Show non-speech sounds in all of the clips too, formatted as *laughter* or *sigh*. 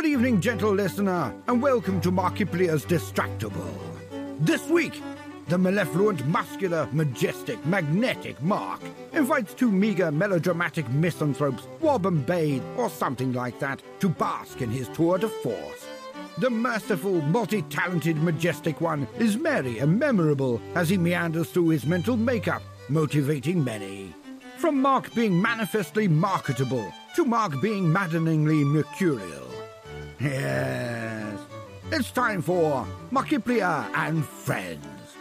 Good evening, gentle listener, and welcome to Markiplier's Distractible. This week, the malevolent, muscular, majestic, magnetic Mark invites two meager, melodramatic misanthropes, Wob and Bade, or something like that, to bask in his tour de force. The merciful, multi talented, majestic one is merry and memorable as he meanders through his mental makeup, motivating many. From Mark being manifestly marketable to Mark being maddeningly mercurial. Yes, it's time for Markiplier and Friends.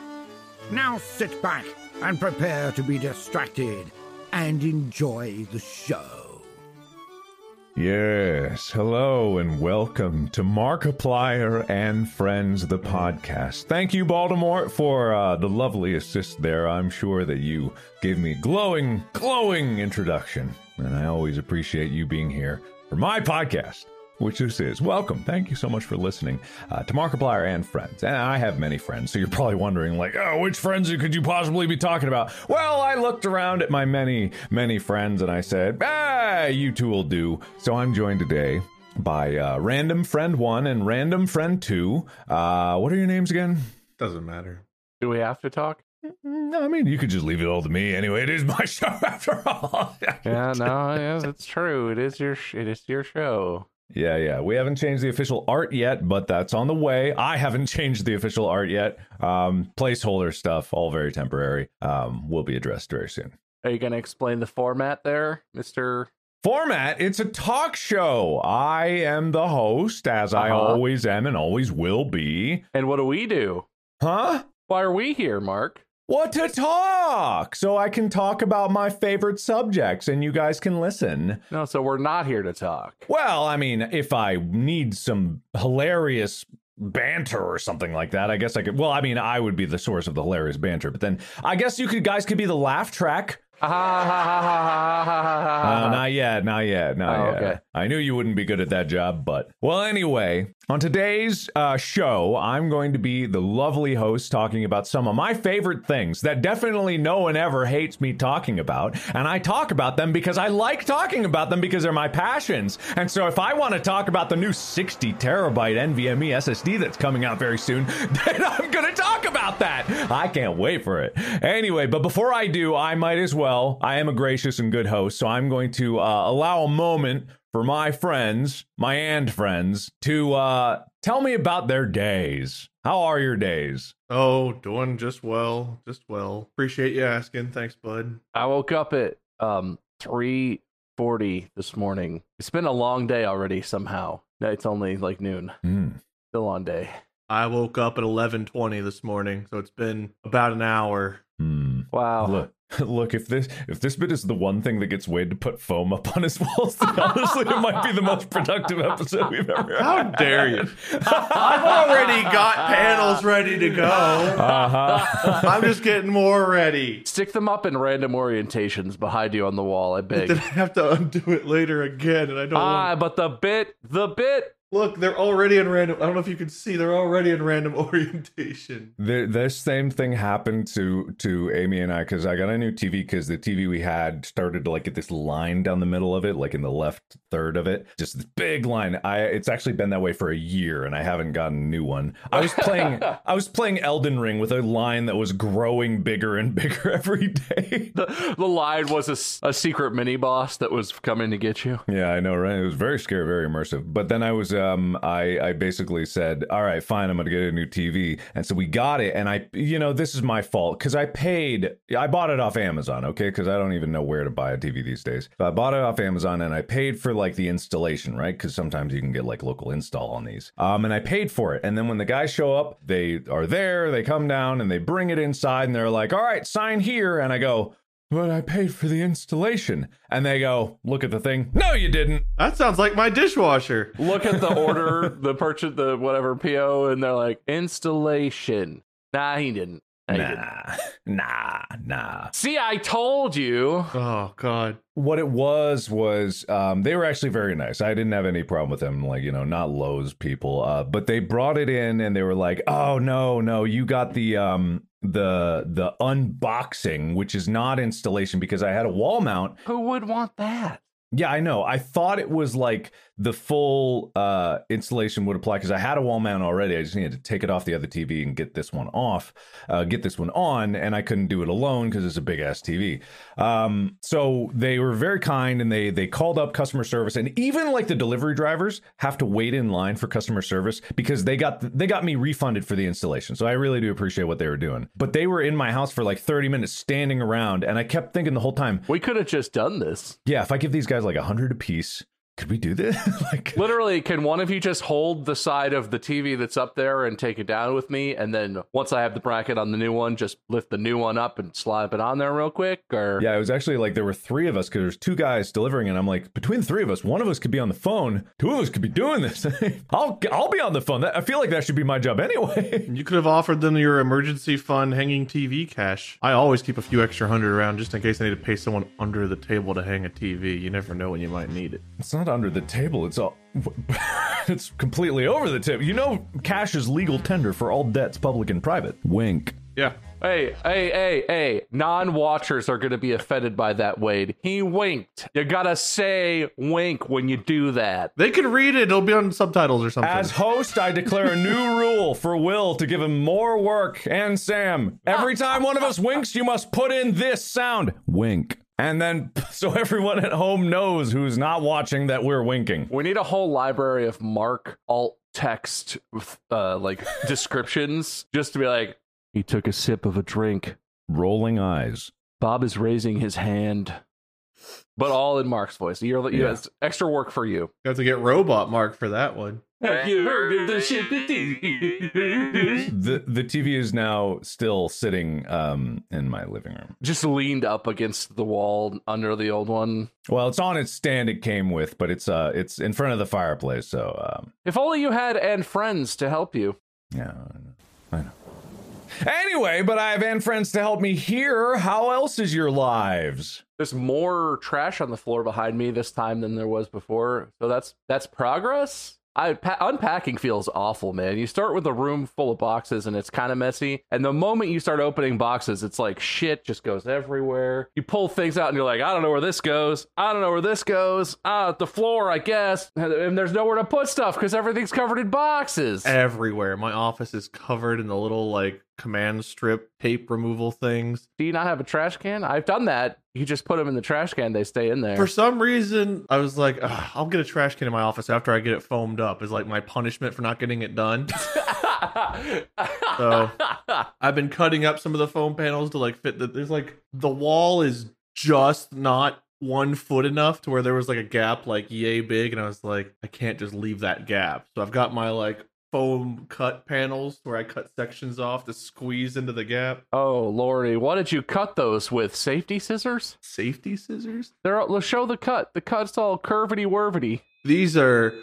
Now sit back and prepare to be distracted and enjoy the show. Yes, hello and welcome to Markiplier and Friends, the podcast. Thank you, Baltimore, for uh, the lovely assist there. I'm sure that you gave me glowing, glowing introduction, and I always appreciate you being here for my podcast which this is. Welcome. Thank you so much for listening uh, to Markiplier and friends. And I have many friends, so you're probably wondering, like, oh, which friends could you possibly be talking about? Well, I looked around at my many, many friends and I said, ah, you two will do. So I'm joined today by uh, Random Friend 1 and Random Friend 2. Uh, what are your names again? Doesn't matter. Do we have to talk? No, I mean, you could just leave it all to me. Anyway, it is my *laughs* show after all. yeah, no, yes, it's true. It is your sh- it is your show. Yeah, yeah. We haven't changed the official art yet, but that's on the way. I haven't *laughs* changed the official art yet. Um, placeholder stuff, all very temporary, um, will be addressed very soon. Are you going to explain the format there, Mr. Format, it's a talk show. I am the host, as uh-huh. I always am and always will be. And what do we do? Huh? Why are we here, Mark? What to talk so I can talk about my favorite subjects and you guys can listen. No, so we're not here to talk. Well, I mean, if I need some hilarious banter or something like that, I guess I could. Well, I mean, I would be the source of the hilarious banter, but then I guess you could guys could be the laugh track uh, not yet, not yet, not oh, yet. Okay. I knew you wouldn't be good at that job, but well, anyway, on today's uh, show, I'm going to be the lovely host talking about some of my favorite things that definitely no one ever hates me talking about, and I talk about them because I like talking about them because they're my passions. And so, if I want to talk about the new 60 terabyte NVMe SSD that's coming out very soon, *laughs* then I'm going to talk about that. I can't wait for it. Anyway, but before I do, I might as well I am a gracious and good host, so I'm going to uh, allow a moment for my friends, my and friends, to uh, tell me about their days. How are your days? Oh, doing just well, just well. Appreciate you asking. Thanks, bud. I woke up at um three forty this morning. It's been a long day already. Somehow, it's only like noon. Mm. Still on day. I woke up at eleven twenty this morning, so it's been about an hour. Mm. Wow. Look, *laughs* Look, if this if this bit is the one thing that gets Wade to put foam up on his walls, then *laughs* honestly, it might be the most productive episode we've ever had. How dare you? *laughs* I've already got panels ready to go. Uh-huh. I'm just getting more ready. Stick them up in random orientations behind you on the wall. I beg. Then I have to undo it later again, and I don't. Ah, want... but the bit, the bit Look, they're already in random. I don't know if you can see. They're already in random *laughs* orientation. The, this same thing happened to to Amy and I because I got a new TV because the TV we had started to like get this line down the middle of it, like in the left third of it, just this big line. I it's actually been that way for a year, and I haven't gotten a new one. I was playing *laughs* I was playing Elden Ring with a line that was growing bigger and *laughs* bigger every day. The, the line was a, a secret mini boss that was coming to get you. Yeah, I know, right? It was very scary, very immersive. But then I was uh, um, I, I basically said, all right, fine, I'm going to get a new TV. And so we got it. And I, you know, this is my fault because I paid, I bought it off Amazon, okay? Because I don't even know where to buy a TV these days. But I bought it off Amazon and I paid for like the installation, right? Because sometimes you can get like local install on these. Um, and I paid for it. And then when the guys show up, they are there, they come down and they bring it inside and they're like, all right, sign here. And I go, but I paid for the installation. And they go, look at the thing. No, you didn't. That sounds like my dishwasher. Look at the order, *laughs* the purchase, the whatever PO, and they're like, installation. Nah, he didn't. Nah, nah, nah, nah. See, I told you. Oh God. What it was was um, they were actually very nice. I didn't have any problem with them, like you know, not Lowe's people. Uh, but they brought it in and they were like, "Oh no, no, you got the um, the the unboxing, which is not installation because I had a wall mount. Who would want that? Yeah, I know. I thought it was like the full uh, installation would apply because I had a wall mount already. I just needed to take it off the other TV and get this one off, uh, get this one on, and I couldn't do it alone because it's a big ass TV. Um, so they were very kind and they they called up customer service, and even like the delivery drivers have to wait in line for customer service because they got they got me refunded for the installation. So I really do appreciate what they were doing. But they were in my house for like 30 minutes standing around, and I kept thinking the whole time, we could have just done this. Yeah, if I give these guys like a hundred apiece could we do this? *laughs* like literally, can one of you just hold the side of the TV that's up there and take it down with me? And then once I have the bracket on the new one, just lift the new one up and slap it on there real quick? Or yeah, it was actually like there were three of us because there's two guys delivering, and I'm like, between the three of us, one of us could be on the phone, two of us could be doing this. *laughs* I'll I'll be on the phone. I feel like that should be my job anyway. *laughs* you could have offered them your emergency fund hanging TV cash. I always keep a few extra hundred around just in case I need to pay someone under the table to hang a TV. You never know when you might need it. It's not under the table. It's all. *laughs* it's completely over the tip. You know, cash is legal tender for all debts, public and private. Wink. Yeah. Hey, hey, hey, hey. Non watchers are going to be offended by that, Wade. He winked. You got to say wink when you do that. They can read it. It'll be on subtitles or something. As host, I declare a new *laughs* rule for Will to give him more work and Sam. Every ah. time one of us winks, you must put in this sound wink. And then, *laughs* so everyone at home knows who's not watching that we're winking. We need a whole library of Mark alt text, uh, like *laughs* descriptions, just to be like, he took a sip of a drink. Rolling eyes. Bob is raising his hand but all in Mark's voice. You're, yeah. It's extra work for you. You have to get robot Mark for that one. Have you heard of the shit the the TV is now still sitting um in my living room. Just leaned up against the wall under the old one. Well, it's on its stand it came with, but it's uh it's in front of the fireplace, so um If only you had and friends to help you. Yeah, I know. Anyway, but I have and friends to help me here. How else is your lives? There's more trash on the floor behind me this time than there was before. So that's that's progress. I, pa- unpacking feels awful, man. You start with a room full of boxes and it's kind of messy. And the moment you start opening boxes, it's like shit just goes everywhere. You pull things out and you're like, I don't know where this goes. I don't know where this goes. Ah, the floor, I guess. And there's nowhere to put stuff because everything's covered in boxes. Everywhere. My office is covered in the little like command strip tape removal things. Do you not have a trash can? I've done that. You just put them in the trash can, they stay in there. For some reason, I was like, I'll get a trash can in my office after I get it foamed up, is like my punishment for not getting it done. *laughs* so I've been cutting up some of the foam panels to like fit the. There's like the wall is just not one foot enough to where there was like a gap like yay big and i was like i can't just leave that gap so i've got my like foam cut panels where I cut sections off to squeeze into the gap. Oh, Lordy, what did you cut those with? Safety scissors? Safety scissors? They're let's show the cut. The cut's all curvity worvity. These are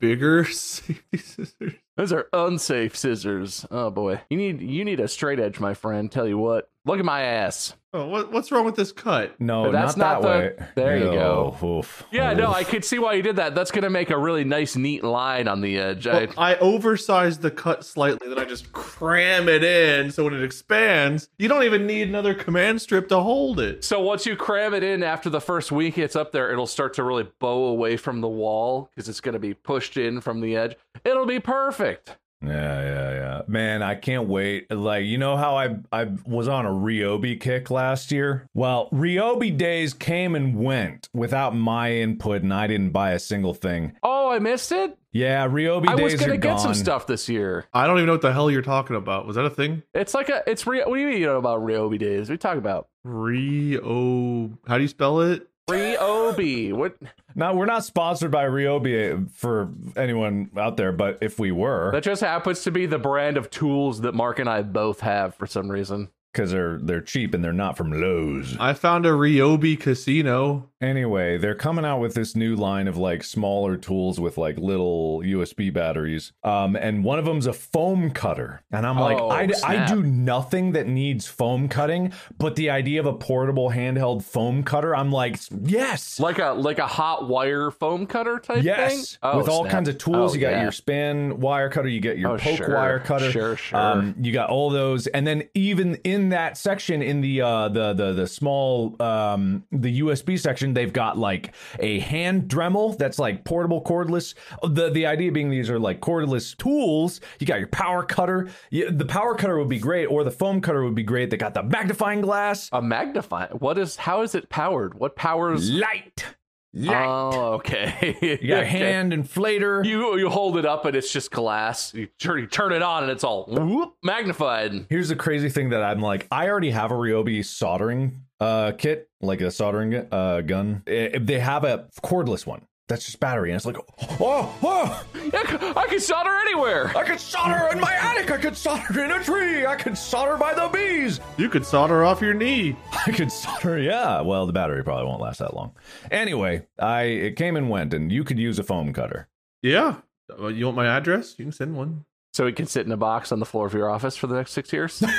bigger *laughs* safety scissors. Those are unsafe scissors. Oh boy. You need you need a straight edge, my friend. Tell you what. Look at my ass. Oh, what, what's wrong with this cut? No, but that's not, not that the, way. There you go. Oof. Yeah, Oof. no, I could see why you did that. That's gonna make a really nice, neat line on the edge. Well, I, I oversized the cut slightly, then I just cram it in, so when it expands, you don't even need another command strip to hold it. So once you cram it in after the first week it's up there, it'll start to really bow away from the wall because it's gonna be pushed in from the edge. It'll be perfect. Yeah, yeah, yeah. Man, I can't wait. Like, you know how I I was on a Ryobi kick last year? Well, Ryobi days came and went without my input and I didn't buy a single thing. Oh, I missed it? Yeah, Ryobi Days. I days was gonna get gone. some stuff this year. I don't even know what the hell you're talking about. Was that a thing? It's like a it's Rio. What do you mean you know about Ryobi days? What are you talking about? Rio. How do you spell it? Ryobi. What? Now we're not sponsored by Ryobi for anyone out there, but if we were, that just happens to be the brand of tools that Mark and I both have for some reason because they're they're cheap and they're not from Lowe's. I found a Ryobi casino. Anyway, they're coming out with this new line of like smaller tools with like little USB batteries. Um, and one of them's a foam cutter. And I'm like, oh, I, I do nothing that needs foam cutting, but the idea of a portable handheld foam cutter, I'm like, yes, like a like a hot wire foam cutter type yes. thing. Oh, with all kinds of tools. Oh, you got yeah. your span wire cutter, you get your oh, poke sure. wire cutter. Sure, sure. Um, you got all those, and then even in that section, in the uh, the the the small um, the USB section They've got like a hand Dremel that's like portable cordless. The the idea being these are like cordless tools. You got your power cutter. You, the power cutter would be great, or the foam cutter would be great. They got the magnifying glass. A magnifying. What is? How is it powered? What powers? Light. Light. Oh, okay. You got a *laughs* hand inflator. You you hold it up and it's just glass. You turn, you turn it on and it's all whoop, magnified. Here's the crazy thing that I'm like, I already have a Ryobi soldering uh, kit, like a soldering uh, gun. If they have a cordless one. That's just battery, and it's like, oh, oh, Yeah, I can solder anywhere. I could solder in my attic. I could solder in a tree. I could solder by the bees. You could solder off your knee. *laughs* I could solder. Yeah. Well, the battery probably won't last that long. Anyway, I it came and went, and you could use a foam cutter. Yeah. Uh, You want my address? You can send one. So it can sit in a box on the floor of your office for the next six years. *laughs*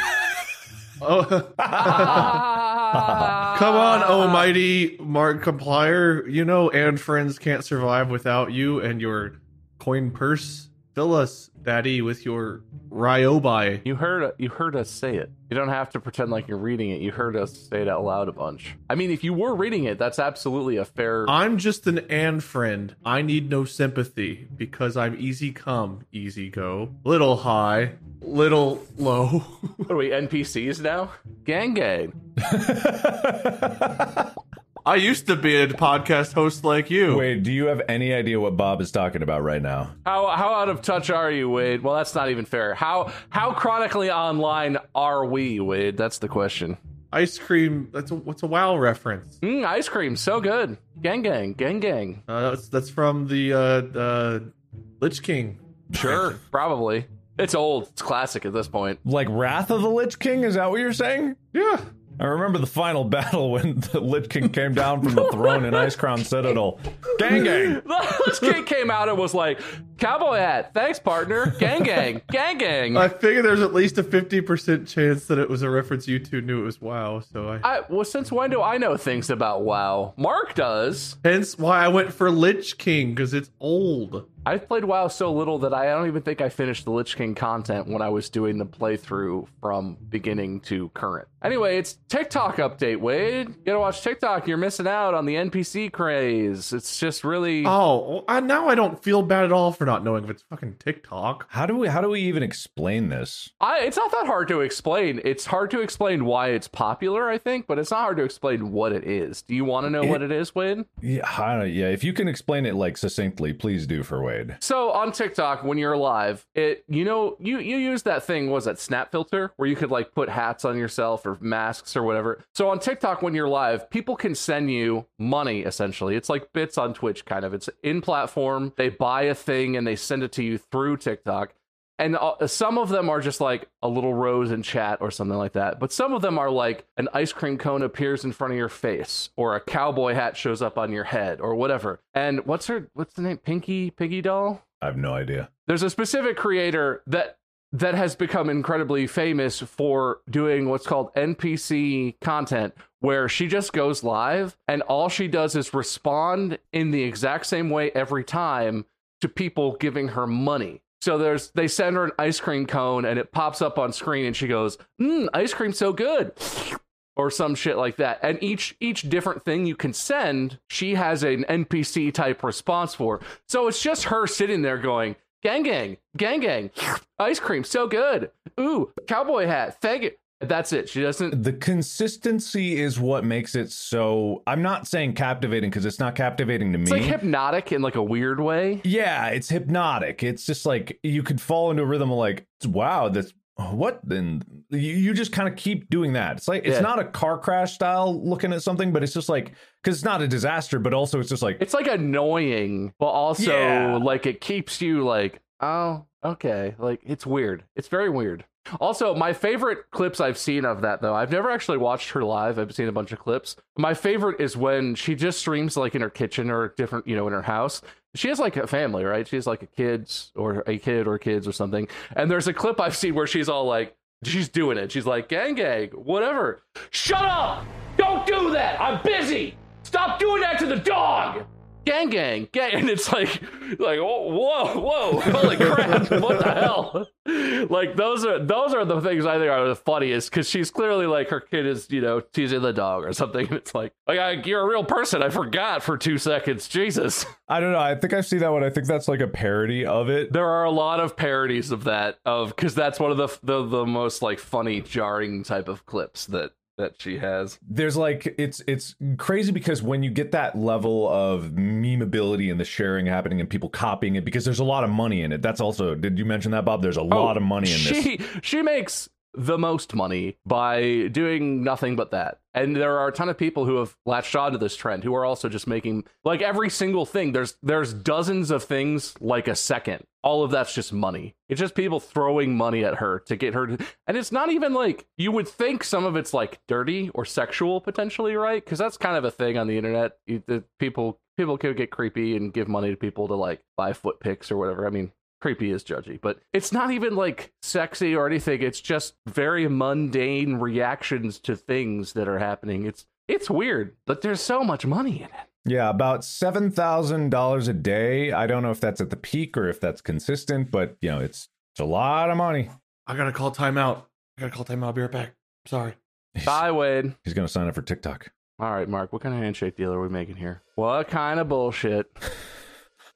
Oh, *laughs* *laughs* come on, almighty Markiplier. You know, and friends can't survive without you and your coin purse. Fill us, Daddy, with your Ryobi. You heard you heard us say it. You don't have to pretend like you're reading it. You heard us say it out loud a bunch. I mean, if you were reading it, that's absolutely a fair. I'm just an and friend. I need no sympathy because I'm easy come, easy go. Little high, little low. *laughs* What are we NPCs now? Gang gang. *laughs* I used to be a podcast host like you. Wait, do you have any idea what Bob is talking about right now? How how out of touch are you, Wade? Well, that's not even fair. How how chronically online are we, Wade? That's the question. Ice cream. That's a, what's a WoW reference? Mm, ice cream, so good. Gang gang, gang gang. Uh, that's that's from the uh, uh, Lich King. Sure, probably. It's old. It's classic at this point. Like Wrath of the Lich King? Is that what you're saying? Yeah. I remember the final battle when *laughs* the Lich King came down from the throne in Icecrown Citadel. Gang gang. *laughs* this kid came out and was like, "Cowboy hat, thanks, partner. Gang gang, gang gang." I figured there's at least a 50% chance that it was a reference you two knew it was WoW, so I. I well, since when do I know things about WoW? Mark does. Hence why I went for Lich King, because it's old. I've played WoW so little that I don't even think I finished the Lich King content when I was doing the playthrough from beginning to current. Anyway, it's TikTok update, Wade. You gotta watch TikTok. You're missing out on the NPC craze. It's just really. Oh, I, now I don't feel bad at all for not knowing if it's fucking TikTok. How do we how do we even explain this? I, it's not that hard to explain. It's hard to explain why it's popular, I think, but it's not hard to explain what it is. Do you want to know what it is, Wade? Yeah, I don't, yeah. If you can explain it like succinctly, please do for Wade. So on TikTok, when you're live, it you know you you use that thing was that snap filter where you could like put hats on yourself or masks or whatever. So on TikTok, when you're live, people can send you money essentially. It's like bits on Twitch, kind of. It's in platform. They buy a thing and they send it to you through TikTok. And uh, some of them are just like a little rose in chat or something like that. But some of them are like an ice cream cone appears in front of your face, or a cowboy hat shows up on your head, or whatever. And what's her? What's the name? Pinky Piggy Doll. I have no idea. There's a specific creator that that has become incredibly famous for doing what's called NPC content, where she just goes live and all she does is respond in the exact same way every time to people giving her money. So there's they send her an ice cream cone and it pops up on screen and she goes, "Mmm, ice cream so good." Or some shit like that. And each each different thing you can send, she has an NPC type response for. So it's just her sitting there going, "Gang gang, gang gang, ice cream so good. Ooh, cowboy hat. Thank you." That's it. She doesn't The consistency is what makes it so. I'm not saying captivating because it's not captivating to me. It's like hypnotic in like a weird way. yeah, it's hypnotic. It's just like you could fall into a rhythm of like, wow, that's what then you, you just kind of keep doing that it's like it's Yeah. not a car crash style looking at something but it's just like because it's not a disaster but also it's just like It's like annoying, but also Yeah. like it keeps you like, oh, okay. Like it's weird. It's very weird. Also, my favorite clips I've seen of that though, I've never actually watched her live. I've seen a bunch of clips. My favorite is when she just streams like in her kitchen or different, you know, in her house. She has like a family, right? She has like a kids or a kid or kids or something. And there's a clip I've seen where she's all like, she's doing it. She's like, gang gang, whatever. Shut up! Don't do that! I'm busy! Stop doing that to the dog! Gang gang, gang, and it's like, like, oh, whoa, whoa, holy crap, what the hell? like those are those are the things I think are the funniest because she's clearly like her kid is you know teasing the dog or something. And it's like like you're a real person. I forgot for two seconds. Jesus. I don't know. I think I see that one. I think that's like a parody of it. There are a lot of parodies of that of because that's one of the, the the most like funny jarring type of clips that that she has. There's like it's it's crazy because when you get that level of memeability and the sharing happening and people copying it because there's a lot of money in it. That's also did you mention that Bob? There's a oh, lot of money in she, this. She makes the most money by doing nothing but that. And there are a ton of people who have latched onto this trend who are also just making like every single thing. There's there's dozens of things like a second. All of that's just money. It's just people throwing money at her to get her to, and it's not even like you would think some of it's like dirty or sexual potentially, right? Because that's kind of a thing on the internet. You, the people people could get creepy and give money to people to like buy foot pics or whatever. I mean, creepy is judgy, but it's not even like sexy or anything. It's just very mundane reactions to things that are happening. It's it's weird, but there's so much money in it. Yeah, about seven thousand dollars a day. I don't know if that's at the peak or if that's consistent, but you know, it's it's a lot of money. I gotta call timeout. I gotta call timeout. I'll be right back. Sorry. Bye, Wade. He's gonna sign up for TikTok. All right, Mark. What kind of handshake deal are we making here? What kind of bullshit? *laughs*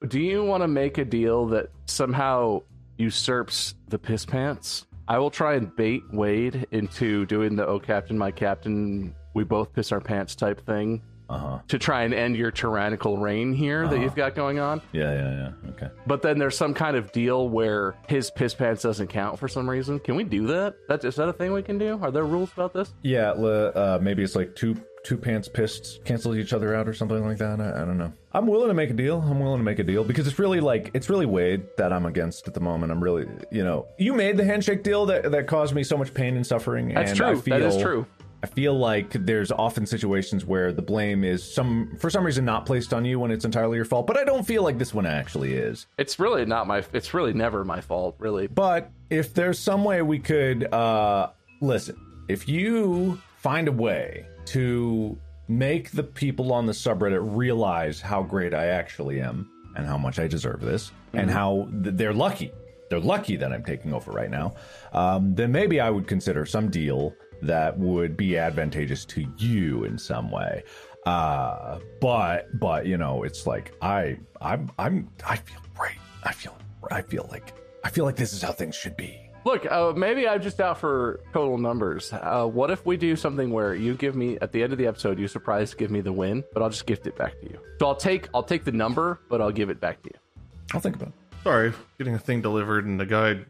Do you want to make a deal that somehow usurps the piss pants? I will try and bait Wade into doing the "Oh Captain, my Captain, we both piss our pants" type thing uh-huh. to try and end your tyrannical reign here uh-huh. that you've got going on. Yeah, yeah, yeah. Okay. But then there's some kind of deal where his piss pants doesn't count for some reason. Can we do that? That is that a thing we can do? Are there rules about this? Yeah, uh, maybe it's like two two pants pissed cancels each other out or something like that. I, I, don't know. I'm willing to make a deal. I'm willing to make a deal because it's really like it's really Wade that I'm against at the moment. I'm really you know you made the handshake deal that that caused me so much pain and suffering. That's and true. I feel, that is true. I feel like there's often situations where the blame is some for some reason not placed on you when it's entirely your fault, but I don't feel like this one actually is. It's really not my it's really never my fault, really. But if there's some way we could uh listen, if you find a way to make the people on the subreddit realize how great I actually am and how much I deserve this mm-hmm. and how th- they're lucky. They're lucky that I'm taking over right now. Um, then maybe I would consider some deal that would be advantageous to you in some way. Uh, but but you know, it's like I I'm I'm I feel great. I feel I feel like I feel like this is how things should be. Look, uh, maybe I'm just out for total numbers. Uh, what if we do something where you give me at the end of the episode, you surprise give me the win, but I'll just gift it back to you. So I'll take I'll take the number, but I'll give it back to you. I'll think about it. Sorry, getting a thing delivered and the guy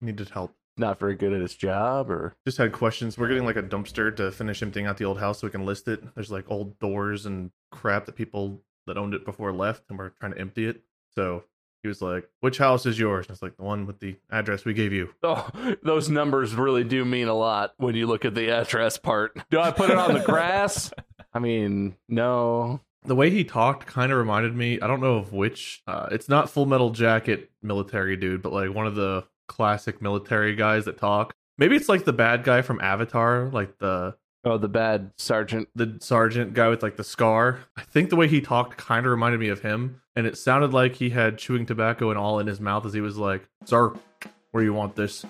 needed help. Not very good at his job, or just had questions. We're getting like a dumpster to finish emptying out the old house so we can list it. There's like old doors and crap that people that owned it before left, and we're trying to empty it. So he was like, "Which house is yours?" And it's like the one with the address we gave you. Oh, *laughs* those numbers really do mean a lot when you look at the address part. Do I put it on the grass? *laughs* I mean, no. The way he talked kind of reminded me. I don't know of which. Uh, it's not Full Metal Jacket military dude, but like one of the classic military guys that talk. Maybe it's like the bad guy from Avatar, like the Oh, the bad sergeant. The sergeant guy with like the scar. I think the way he talked kind of reminded me of him. And it sounded like he had chewing tobacco and all in his mouth as he was like, Sir, where you want this?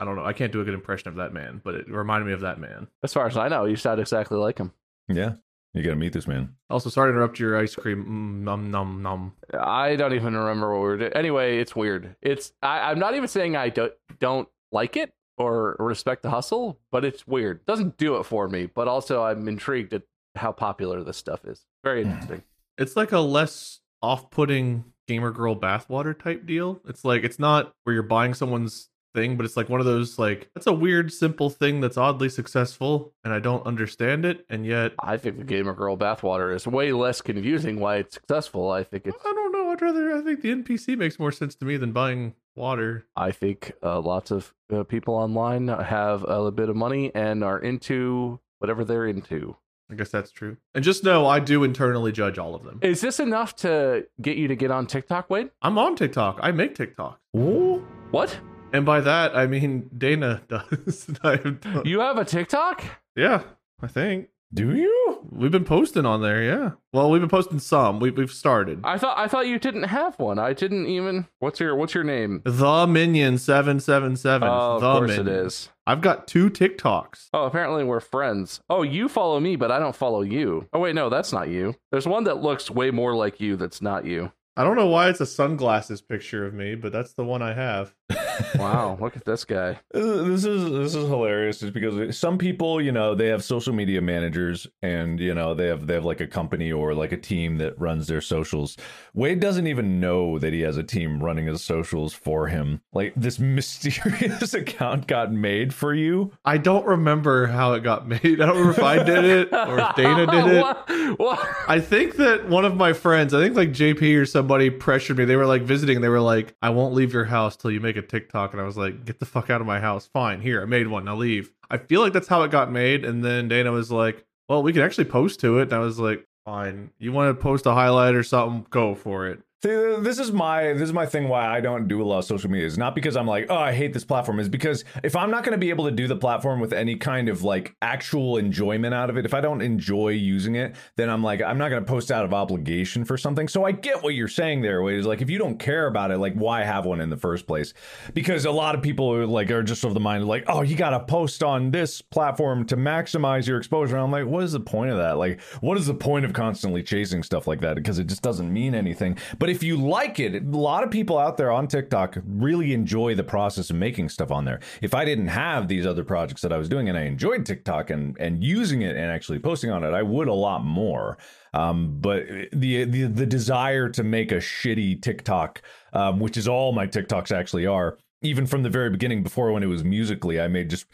I don't know. I can't do a good impression of that man, but it reminded me of that man. As far as I know, you sound exactly like him. Yeah. You gotta meet this man. Also, sorry to interrupt your ice cream. Mm, num num num. I don't even remember what we were doing. Anyway, it's weird. It's I, I'm not even saying I don't don't like it or respect the hustle, but it's weird. Doesn't do it for me, but also I'm intrigued at how popular this stuff is. Very hmm. interesting. It's like a less off-putting gamer girl bathwater type deal. It's like it's not where you're buying someone's thing, but it's like one of those like that's a weird simple thing that's oddly successful and I don't understand it and yet I think the gamer girl bathwater is way less confusing why it's successful. I think it's I don't know. I'd rather I think the NPC makes more sense to me than buying water. I think uh, lots of uh, people online have a little bit of money and are into whatever they're into. I guess that's true. And just know I do internally judge all of them. Is this enough to get you to get on TikTok, Wade? I'm on TikTok. I make TikTok. Ooh. What? And by that, I mean Dana *laughs* does. *laughs* you have a TikTok? Yeah, I think. Do you? We've been posting on there, yeah. Well, we've been posting some. We've we've started. I thought I thought you didn't have one. I didn't even. What's your What's your name? The Minion seven seven seven. Oh, of the course Minion. it is. I've got two TikToks. Oh, apparently we're friends. Oh, you follow me, but I don't follow you. Oh wait, no, that's not you. There's one that looks way more like you. That's not you. I don't know why it's a sunglasses picture of me, but that's the one I have. *laughs* Wow, look at this guy. *laughs* This is this is hilarious just because some people, you know, they have social media managers and you know, they have they have like a company or like a team that runs their socials. Wade doesn't even know that he has a team running his socials for him. Like this *laughs* mysterious account got made for you. I don't remember how it got made. I don't remember if I did it or if Dana did it. *laughs* What? What? I think that one of my friends, I think like JP or somebody pressured me. They were like visiting. and They were like, I won't leave your house till you make a TikTok. Talk and I was like, get the fuck out of my house. Fine. Here, I made one. Now leave. I feel like that's how it got made. And then Dana was like, well, we can actually post to it. And I was like, fine. You want to post a highlight or something? Go for it. See, this is my this is my thing why I don't do a lot of social media. It's not because I'm like, oh, I hate this platform. Is because if I'm not going to be able to do the platform with any kind of like actual enjoyment out of it, if I don't enjoy using it, then I'm like, I'm not going to post out of obligation for something. So I get what you're saying there. Wade, is like if you don't care about it, like why have one in the first place? Because a lot of people are like are just of the mind like, oh, you got to post on this platform to maximize your exposure. And I'm like, what is the point of that? Like, what is the point of constantly chasing stuff like that? Because it just doesn't mean anything. But if you like it, a lot of people out there on TikTok really enjoy the process of making stuff on there. If I didn't have these other projects that I was doing and I enjoyed TikTok and and using it and actually posting on it, I would a lot more. Um, but the, the the desire to make a shitty TikTok, um, which is all my TikToks actually are, even from the very beginning, before when it was Musical.ly, I made just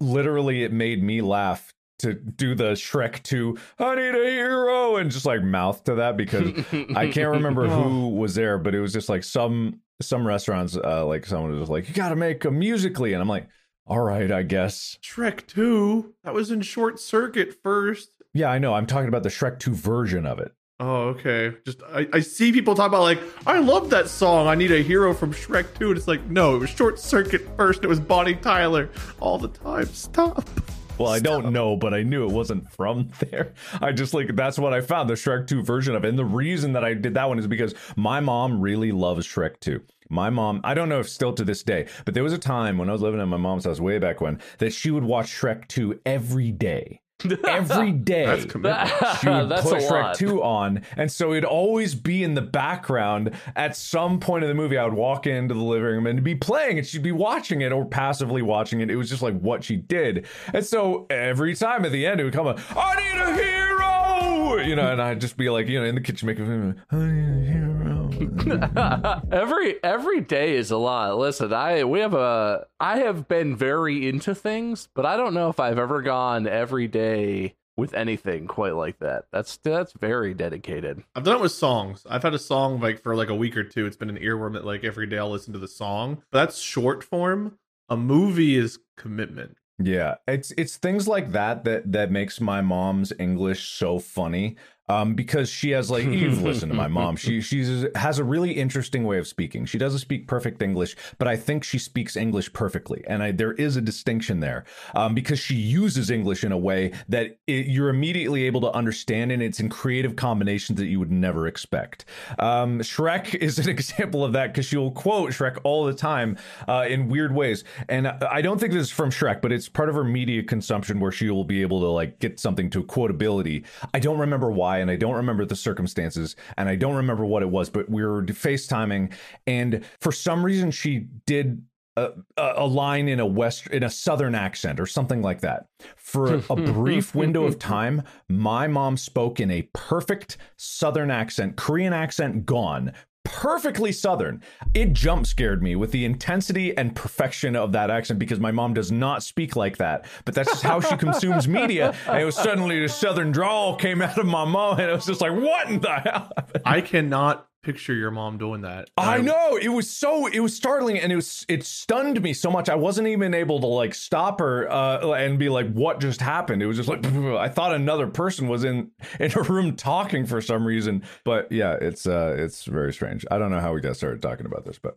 literally it made me laugh to do the Shrek 2, I need a hero, and just like mouth to that because *laughs* I can't remember who was there, but it was just like some some restaurants, uh, like someone was like, You gotta make a Musical.ly, and I'm like, All right, I guess. Shrek 2. That was in short circuit first. Yeah, I know. I'm talking about the Shrek 2 version of it. Oh, okay. Just I, I see people talk about like, I love that song. I need a hero from Shrek 2. And it's like, no, it was short circuit first. It was Bonnie Tyler all the time. Stop. Well, I don't know, but I knew it wasn't from *laughs* there. I just like that's what I found the Shrek 2 version of it. And the reason that I did that one is because my mom really loves Shrek 2. My mom, I don't know if still to this day, but there was a time when I was living at my mom's house way back when that she would watch Shrek 2 every day. *laughs* Every day. That's commitment. she would *laughs* That's put a Shrek lot. 2 on. And so it'd always be in the background. At some point in the movie, I would walk into the living room and it'd be playing and she'd be watching it or passively watching it. It was just like what she did. And so every time at the end, it would come up, I need a hero! You know, and I'd just be like, you know, in the kitchen making, I need a hero. every every day is a lot. Listen, I we have a I have been very into things, but I don't know if I've ever gone every day with anything quite like that. That's that's very dedicated. I've done it with songs. I've had a song like for like a week or two. It's been an earworm that like every day I'll listen to the song. But that's short form. A movie is commitment. Yeah, it's it's things like that that that makes my mom's English so funny. Um, because she has like *laughs* you've listened to my mom. She she's has a really interesting way of speaking. She doesn't speak perfect English, but I think she speaks English perfectly, and I, there is a distinction there um, because she uses English in a way that it, you're immediately able to understand, and it's in creative combinations that you would never expect. Um, Shrek *laughs* is an example of that because she'll quote Shrek all the time uh, in weird ways, and I don't think this is from Shrek, but it's part of her media consumption where she will be able to like get something to quotability. I don't remember why, and I don't remember the circumstances, and I don't remember what it was, but we were FaceTiming, and for some reason she did a, a a line in a west in a southern accent or something like that. For hmm. a brief *laughs* window of time my mom spoke in a perfect southern accent korean accent gone perfectly southern. It jump scared me with the intensity and perfection of that accent because my mom does not speak like that. But that's just how she consumes media. And it was suddenly the southern drawl came out of my mom and it was just like what in the hell? I cannot picture your mom doing that. I know it was so it was startling and it was it stunned me so much. I wasn't even able to like stop her uh, and be like what just happened? It was just like *laughs* I thought another person was in *laughs* in a room talking for some reason. But yeah it's uh it's very strange. I don't know how we got started talking about this but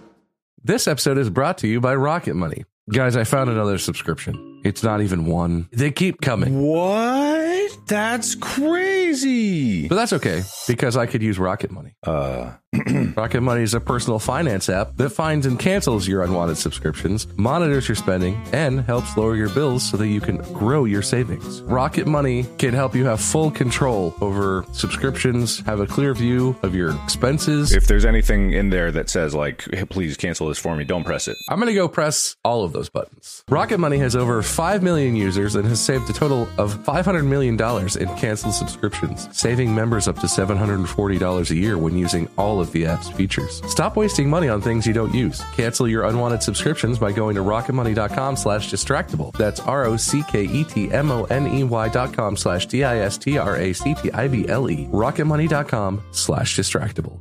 This episode is brought to you by Rocket Money. Guys, I found another subscription. It's not even one. They keep coming. What? That's crazy. But that's okay because I could use Rocket Money. Uh, *clears throat* Rocket Money is a personal finance app that finds and cancels your unwanted subscriptions, monitors your spending, and helps lower your bills so that you can grow your savings. Rocket Money can help you have full control over subscriptions, have a clear view of your expenses. if there's anything in there that says like, hey, please cancel this for me, don't press it. I'm going to go press all of those buttons. Rocket Money has over 5 million users and has saved a total of $500 million in canceled subscriptions, saving members up to $740 a year when using all of the app's features. Stop wasting money on things you don't use. Cancel your unwanted subscriptions by going to rocketmoney.com slash distractible. That's R-O-C-K-E-T-M-O-N-E-Y dot com slash D-I-S-T-R-A-C-T-I-B-L-E. Rocketmoney.com slash distractible.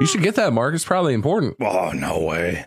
You should get that, Mark. It's probably important. Oh, no way.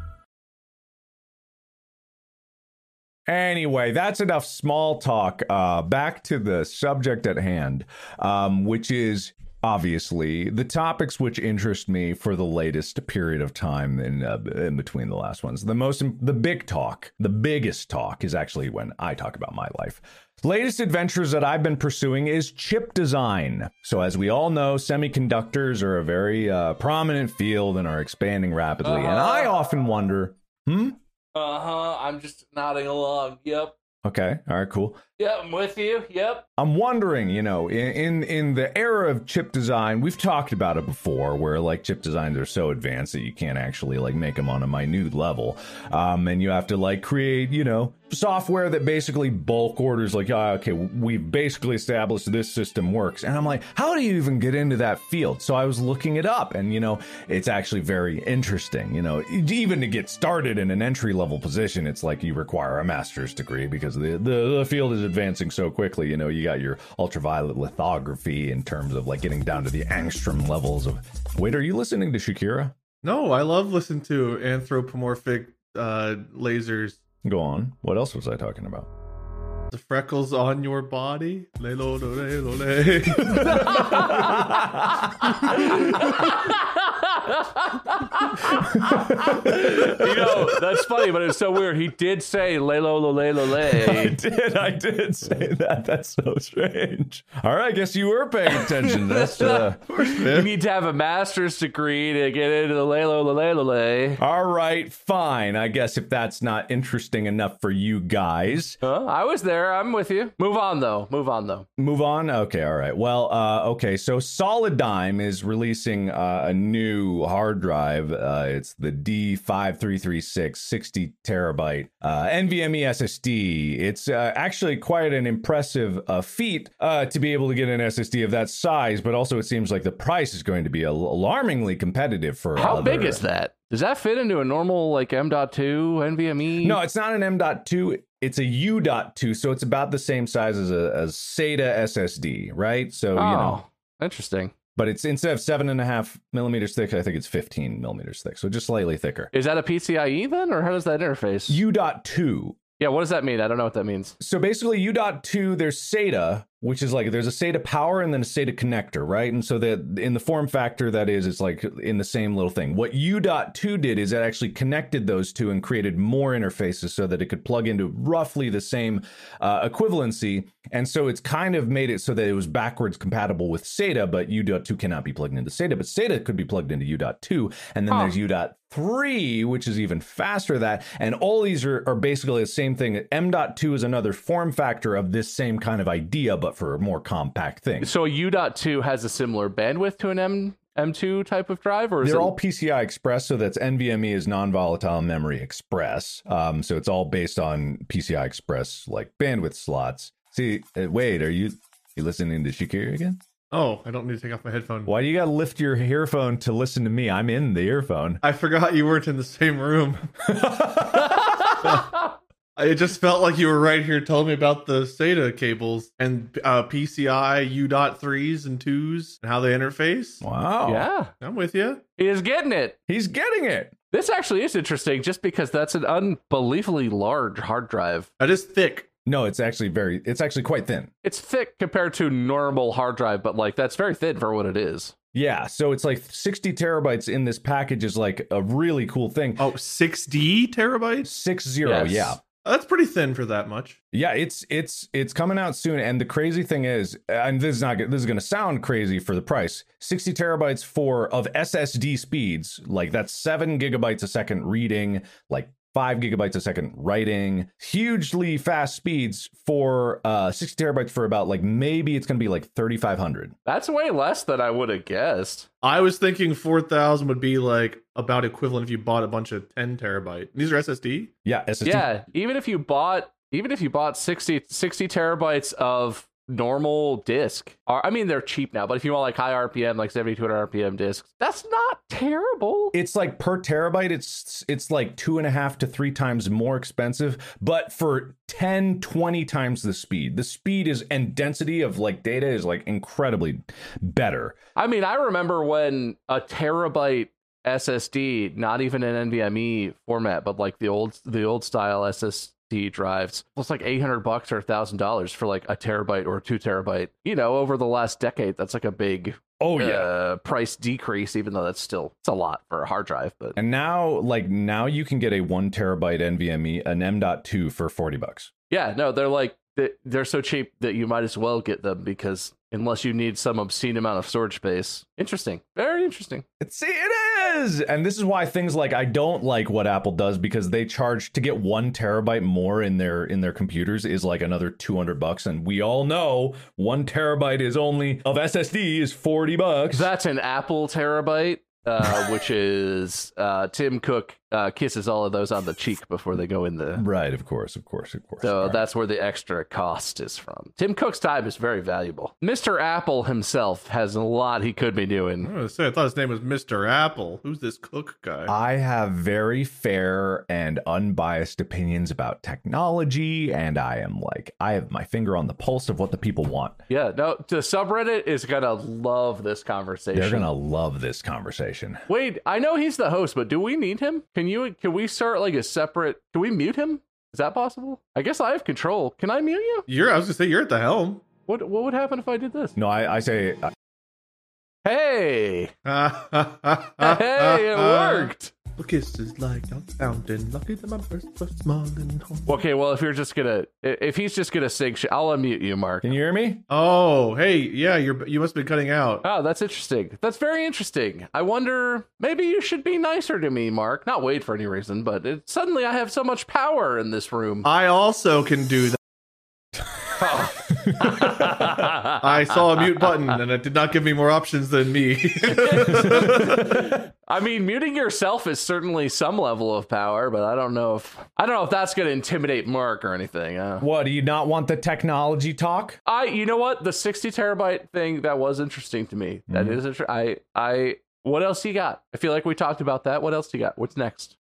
Anyway, that's enough small talk. Uh, back to the subject at hand, um, which is obviously the topics which interest me for the latest period of time in uh, in between the last ones. The most, the big talk, the biggest talk is actually when I talk about my life. Latest adventures that I've been pursuing is chip design. So, as we all know, semiconductors are a very uh, prominent field and are expanding rapidly. And I often wonder, hmm. Uh huh. I'm just nodding along. Yep. Okay. All right. Cool. Yep. I'm with you. Yep. I'm wondering, you know, in, in in the era of chip design, we've talked about it before, where like chip designs are so advanced that you can't actually like make them on a minute level, um, and you have to like create, you know, software that basically bulk orders. Like, ah, okay, we've basically established this system works, and I'm like, how do you even get into that field? So I was looking it up, and you know, it's actually very interesting. You know, even to get started in an entry level position, it's like you require a master's degree because the the, the field is advancing so quickly. You know, you got your ultraviolet lithography in terms of like getting down to the angstrom levels of. Wait, are you listening to Shakira? No, I love listening to anthropomorphic uh, lasers. Go on. What else was I talking about? The freckles on your body. Lay lo, lo, lay, lo, lay. *laughs* *laughs* you know, that's funny, but it's so weird. He did say "lelo lo le lo *laughs* I le." did. I did say that. That's so strange. All right. I guess you were paying attention. That's uh, *laughs* You need to have a master's degree to get into the lelo lo le lo le. all right. Fine. I guess if that's not interesting enough for you guys, Huh? I was there. I'm with you. Move on though. Move on though. Move on. Okay, all right. Well, uh, okay. So Solidigm is releasing uh, a new hard drive. Uh, it's the D5336 60 terabyte uh, NVMe SSD. It's uh, actually quite an impressive uh, feat uh, to be able to get an SSD of that size, but also it seems like the price is going to be al- alarmingly competitive for. How other- big is that? Does that fit into a normal like M.2 NVMe? No, it's not an M.2. It's a U.2, so it's about the same size as a as SATA SSD, right? So Oh, you know. interesting. But it's instead of seven and a half millimeters thick, I think it's 15 millimeters thick. So just slightly thicker. Is that a PCIe then, or how does that interface? U dot two. Yeah, what does that mean? I don't know what that means. So basically, U dot two, there's SATA, which is like there's a SATA power and then a SATA connector, right? And so that in the form factor that is, it's like in the same little thing. What U dot two did is it actually connected those two and created more interfaces so that it could plug into roughly the same uh, equivalency. And so it's kind of made it so that it was backwards compatible with SATA, but U dot two cannot be plugged into SATA, but SATA could be plugged into U dot two, and then Huh. there's U dot three, which is even faster than that. And all these are, are basically the same thing. M.2 is another form factor of this same kind of idea, but for a more compact thing. So a U.2 has a similar bandwidth to an M M2 type of drive, or is They're it all PCI Express, so that's NVMe is non-volatile memory express. Um, so it's all based on PCI Express like bandwidth slots. See, uh, wait, are you you listening to Shakira again? Oh, I don't need to take off my headphone. Why do you got to lift your earphone to listen to me? I'm in the earphone. I forgot you weren't in the same room. *laughs* *laughs* It just felt like you were right here telling me about the SATA cables and uh, PCI U dot threes and twos and how they interface. Wow. Yeah, I'm with you. he is getting it. He's getting it. This actually is interesting, just because that's an unbelievably large hard drive. That is thick. No, it's actually very it's actually quite thin. It's thick compared to normal hard drive, but like that's very thin for what it is. Yeah, so it's like 60 terabytes in this package is like a really cool thing. Oh, 6D terabytes? Six zero, Yes. yeah. That's pretty thin for that much. Yeah, it's it's it's coming out soon, and the crazy thing is, and this is not this is going to sound crazy for the price. Sixty terabytes for of SSD speeds, like that's seven gigabytes a second reading, like five gigabytes a second writing, hugely fast speeds for uh sixty terabytes for about like maybe it's going to be like thirty five hundred. That's way less than I would have guessed. I was thinking 4,000 would be like about equivalent if you bought a bunch of 10 terabyte. These are SSD? Yeah, SSD. Yeah, even if you bought even if you bought 60, 60 terabytes of normal disk, or uh, I mean they're cheap now, but if you want like high RPM, like 7200 RPM discs, that's not terrible. it's like per terabyte it's it's like two and a half to three times more expensive but for 10 20 times the speed. The speed is and density of like data is like incredibly better. I mean, I remember when a terabyte SSD, not even an NVMe format, but like the old the old style SSD drives, It's like eight hundred bucks or a thousand dollars for like a terabyte or two terabyte. You know, over the last decade, that's like a big oh uh, price decrease, even though that's still it's a lot for a hard drive. But and now like now you can get a one terabyte nvme an m.2 for 40 bucks yeah, no, they're like they- they're so cheap that you might as well get them because unless you need some obscene amount of storage space, interesting, very interesting. It's see, it is, and this is why things like I don't like what Apple does because they charge to get one terabyte more in their in their computers is like another two hundred bucks, and we all know one terabyte is only of SSD is forty bucks. That's an Apple terabyte, uh, which is uh, Tim Cook uh, kisses all of those on the cheek before they go in the. right, of course, of course, of course. So All right. that's where the extra cost is from. Tim Cook's time is very valuable. Mr. Apple himself has a lot he could be I doing. was say, I thought his name was Mr. Apple. Who's this cook guy? I have very fair and unbiased opinions about technology, and I am like, I have my finger on the pulse of what the people want. Yeah, no, the subreddit is gonna love this conversation. They're gonna love this conversation. Wait, I know he's the host, but do we need him? Can you? Can we start like a separate? Can we mute him? Is that possible? I guess I have control. Can I mute you? You're, I was gonna say, you're at the helm. What What would happen if I did this? No, I, I say Hey, hey, *laughs* hey, it worked. Kisses like a fountain, lucky that my breasts were small and home. Okay, well, if you're just gonna, if he's just gonna sing, I'll unmute you, Mark. Can you hear me? Oh, hey, yeah, you're you must be cutting out. Oh, that's interesting. That's very interesting. I wonder, maybe you should be nicer to me, Mark. Not wait for any reason, but it, suddenly I have so much power in this room. I also can do that. *laughs* Oh. I saw a mute button and it did not give me more options than me. I mean, muting yourself is certainly some level of power, but I don't know if I don't know if that's going to intimidate Mark or anything. Uh, What do you not want the technology talk? I, you know what, the sixty terabyte thing that was interesting to me. That is, inter- I, I. What else you got? I feel like we talked about that. What else you got? What's next?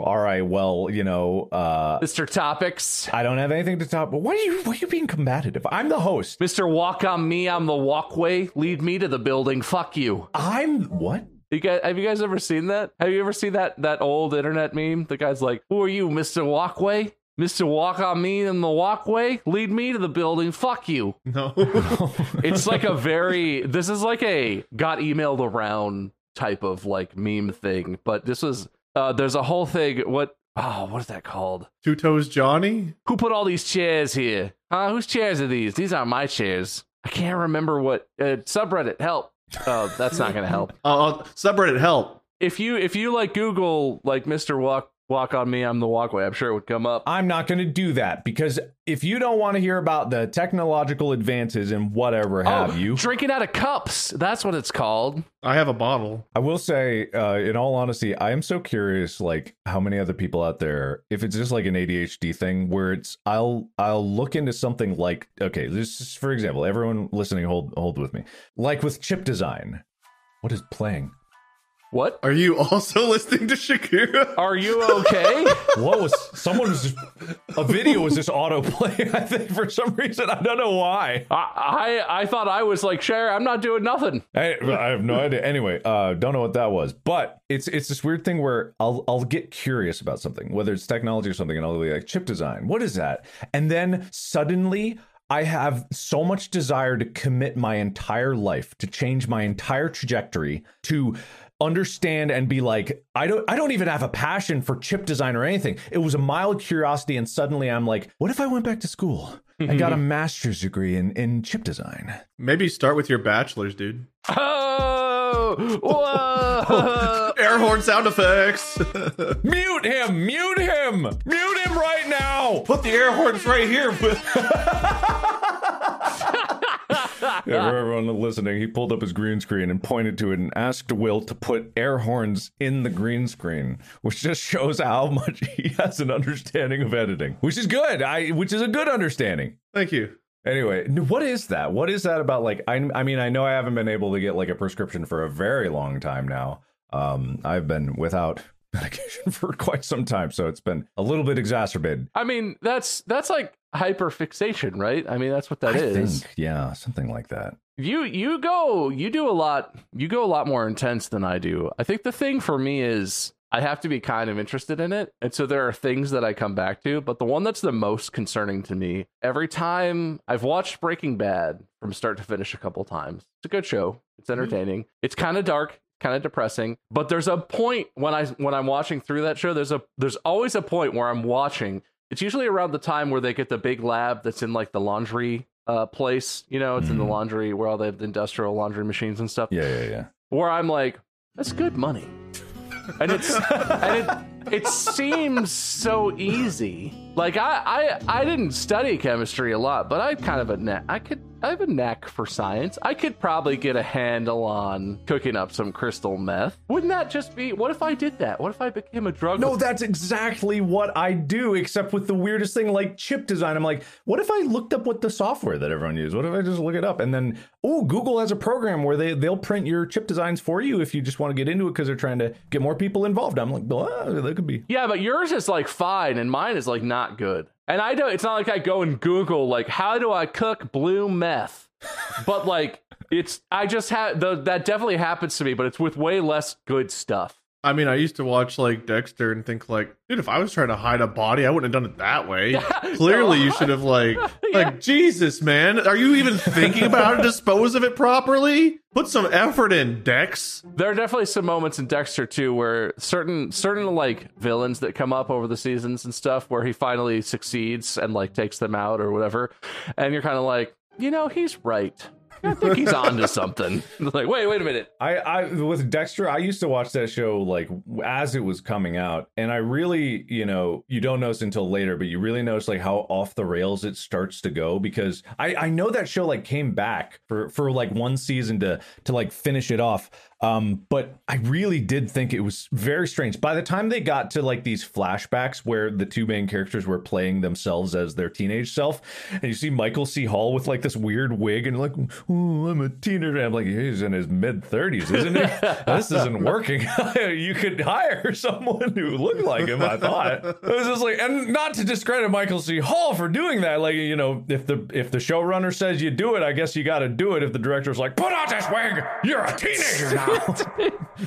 All right, well, you know, uh, Mr. Topics. I don't have anything to talk. But why are you why are you being combative? I'm the host. Mr. Walk on me, I'm the walkway. Lead me to the building. Fuck you. I'm what? You guys, have you guys ever seen that? Have you ever seen that that old internet meme? The guy's like, "Who are you, Mr. Walkway? Mr. Walk on me in the walkway? Lead me to the building. Fuck you." No. *laughs* It's like a very. This is like a got emailed around type of like meme thing, but this was. Uh, there's a whole thing. What? Oh, what is that called? Two Toes Johnny? Who put all these chairs here? Huh? Whose chairs are these? These aren't my chairs. I can't remember what. Uh, subreddit, help. Oh, that's not gonna help. *laughs* Uh, uh, subreddit help. if you if you like Google like Mr. Walk Walk on me, I'm the walkway. I'm sure it would come up. I'm not going to do that because if you don't want to hear about the technological advances and whatever have oh, you, drinking out of cups. That's what it's called. I have a bottle. I will say, uh, in all honesty, I am so curious, like how many other people out there, if it's just like an ADHD thing, where it's I'll I'll look into something like okay, this is for example, everyone listening, hold hold with me, like with chip design. What is playing? What? Are you also *laughs* listening to Shakira? Are you okay? *laughs* What was someone was just, a video was just auto playing? *laughs* I think for some reason I don't know why. I, I I thought I was like, Cher, I'm not doing nothing. I, I have no idea. Anyway, uh, don't know what that was, but it's it's this weird thing where I'll I'll get curious about something, whether it's technology or something, and I'll be like chip design. What is that? And then suddenly. I have so much desire to commit my entire life to change my entire trajectory to understand and be like I don't I don't even have a passion for chip design or anything. It was a mild curiosity and suddenly I'm like, what if I went back to school and got a *laughs* master's degree in in chip design? Maybe start with your bachelor's, dude. Oh, *laughs* whoa! Air horn sound effects. *laughs* Mute him! Mute him! Mute him right now! Put the air horns right here. Yeah, *laughs* for everyone listening, he pulled up his green screen and pointed to it and asked Will to put air horns in the green screen, which just shows how *laughs* much he has an understanding of editing, which is good. I, which is a good understanding. Thank you. Anyway, what is that? What is that about? Like, I, I mean, I know I haven't been able to get like a prescription for a very long time now. Um, I've been without medication *laughs* for quite some time, so it's been a little bit exacerbated. I mean, that's that's like hyperfixation, right? I mean, that's what that I is. think, yeah, something like that. You you go you do a lot you go a lot more intense than I do. I think the thing for me is I have to be kind of interested in it. And so there are things that I come back to, but the one that's the most concerning to me, every time I've watched Breaking Bad from start to finish a couple times. It's a good show. It's mm-hmm. entertaining. It's kind of dark, kind of depressing, but there's a point when I when I'm watching through that show, there's a there's always a point where I'm watching. It's usually around the time where they get the big lab that's in like the laundry uh place, you know, it's in the Mhm. laundry where all the industrial laundry machines and stuff Yeah, yeah, yeah. where I'm like, that's good money. And it's and it it seems so easy. Like I, I I didn't study chemistry a lot, but I kind of a knack. I could I have a knack for science. I could probably get a handle on cooking up some crystal meth. Wouldn't that just be? What if I did that? What if I became a drug? No, that's exactly what I do, except with the weirdest thing like chip design. I'm like, what if I looked up what the software that everyone uses? What if I just look it up and then, oh, Google has a program where they, they'll print your chip designs for you if you just want to get into it because they're trying to get more people involved. I'm like, well, that could be. Yeah, but yours is like fine, and mine is like not good. And I don't. It's not like I go and Google like how do I cook blue meth, but like it's I just have the that definitely happens to me, but it's with way less good stuff. I mean, I used to watch like Dexter and think like, dude, if I was trying to hide a body, I wouldn't have done it that way. *laughs* Clearly, you should have like, *laughs* like Jesus, man, are you even thinking about how to dispose of it properly? Put some effort in, Dex. There are definitely some moments in Dexter too where certain certain like villains that come up over the seasons and stuff where he finally succeeds and like takes them out or whatever, and you're kind of like, you know, he's right. I think he's onto something. *laughs* like, wait, wait a minute. I, I with Dexter, I used to watch that show like as it was coming out, and I really, you know, you don't notice until later, but you really notice like how off the rails it starts to go because I I know that show like came back for for like one season to to like finish it off. Um, but I really did think it was very strange. By the time they got to like these flashbacks where the two main characters were playing themselves as their teenage self, and you see Michael C. Hall with like this weird wig and like, I'm a teenager. I'm like, he's in his mid 30s, isn't he? *laughs* this isn't working. *laughs* you could hire someone who looked like him, I thought. It was just like, and not to discredit Michael C. Hall for doing that. Like, you know, if the if the showrunner says you do it, I guess you got to do it. If the director's like, put out this wig, you're a teenager now.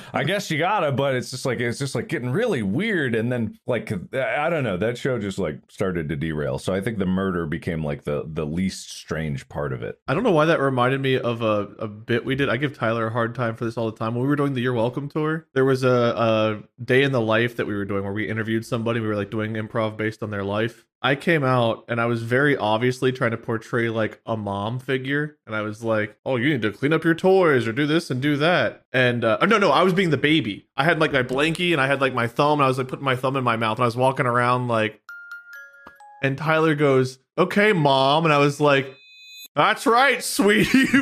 *laughs* I guess you gotta, but it's just like, it's just like getting really weird. And then, like, I don't know, that show just like started to derail. So I think the murder became like the the least strange part of it. I don't know why that reminded me of a, a bit we did. I give Tyler a hard time for this all the time. When we were doing the You're Welcome tour, there was a, a day in the life that we were doing where we interviewed somebody. We were like doing improv based on their life. I came out and I was very obviously trying to portray like a mom figure, and I was like, "Oh, you need to clean up your toys or do this and do that." And uh, no, no, I was being the baby. I had like my blankie and I had like my thumb, and I was like putting my thumb in my mouth, and I was walking around like. And Tyler goes, "Okay, mom," and I was like, that's right, sweetie. *laughs*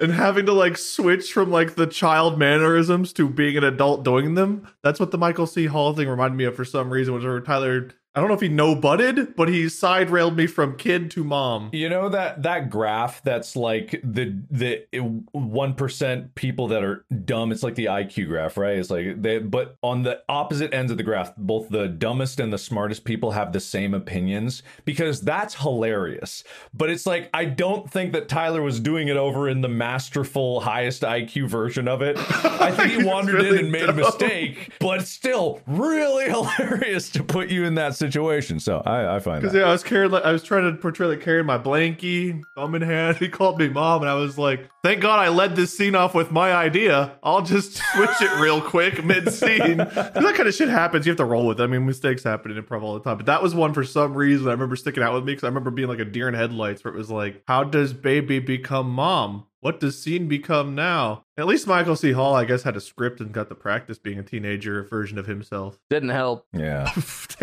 and having to like switch from like the child mannerisms to being an adult doing them. That's what the Michael C. Hall thing reminded me of for some reason. Was Tyler I don't know if he no butted, but he side railed me from kid to mom. You know that that graph that's like the the one percent people that are dumb. It's like the IQ graph, right? It's like they, but on the opposite ends of the graph, both the dumbest and the smartest people have the same opinions because that's hilarious. But it's like I don't think that Tyler was doing it over in the masterful highest IQ version of it. I think he *laughs* wandered really in and made dumb. a mistake, but still really *laughs* hilarious to put you in that situation. So I, I find because yeah, I was carrying, like, I was trying to portray like carrying my blankie, thumb in hand. *laughs* He called me mom, and I was like, "Thank God I led this scene off with my idea. I'll just *laughs* switch it real quick mid scene." *laughs* that kind of shit happens. You have to roll with it. I mean, mistakes happen in improv all the time. But that was one for some reason I remember sticking out with me because I remember being like a deer in headlights, where it was like, "How does baby become mom?" What does scene become now? At least Michael C. Hall, I guess, had a script and got the practice being a teenager version of himself. Didn't help. Yeah. *laughs* *laughs*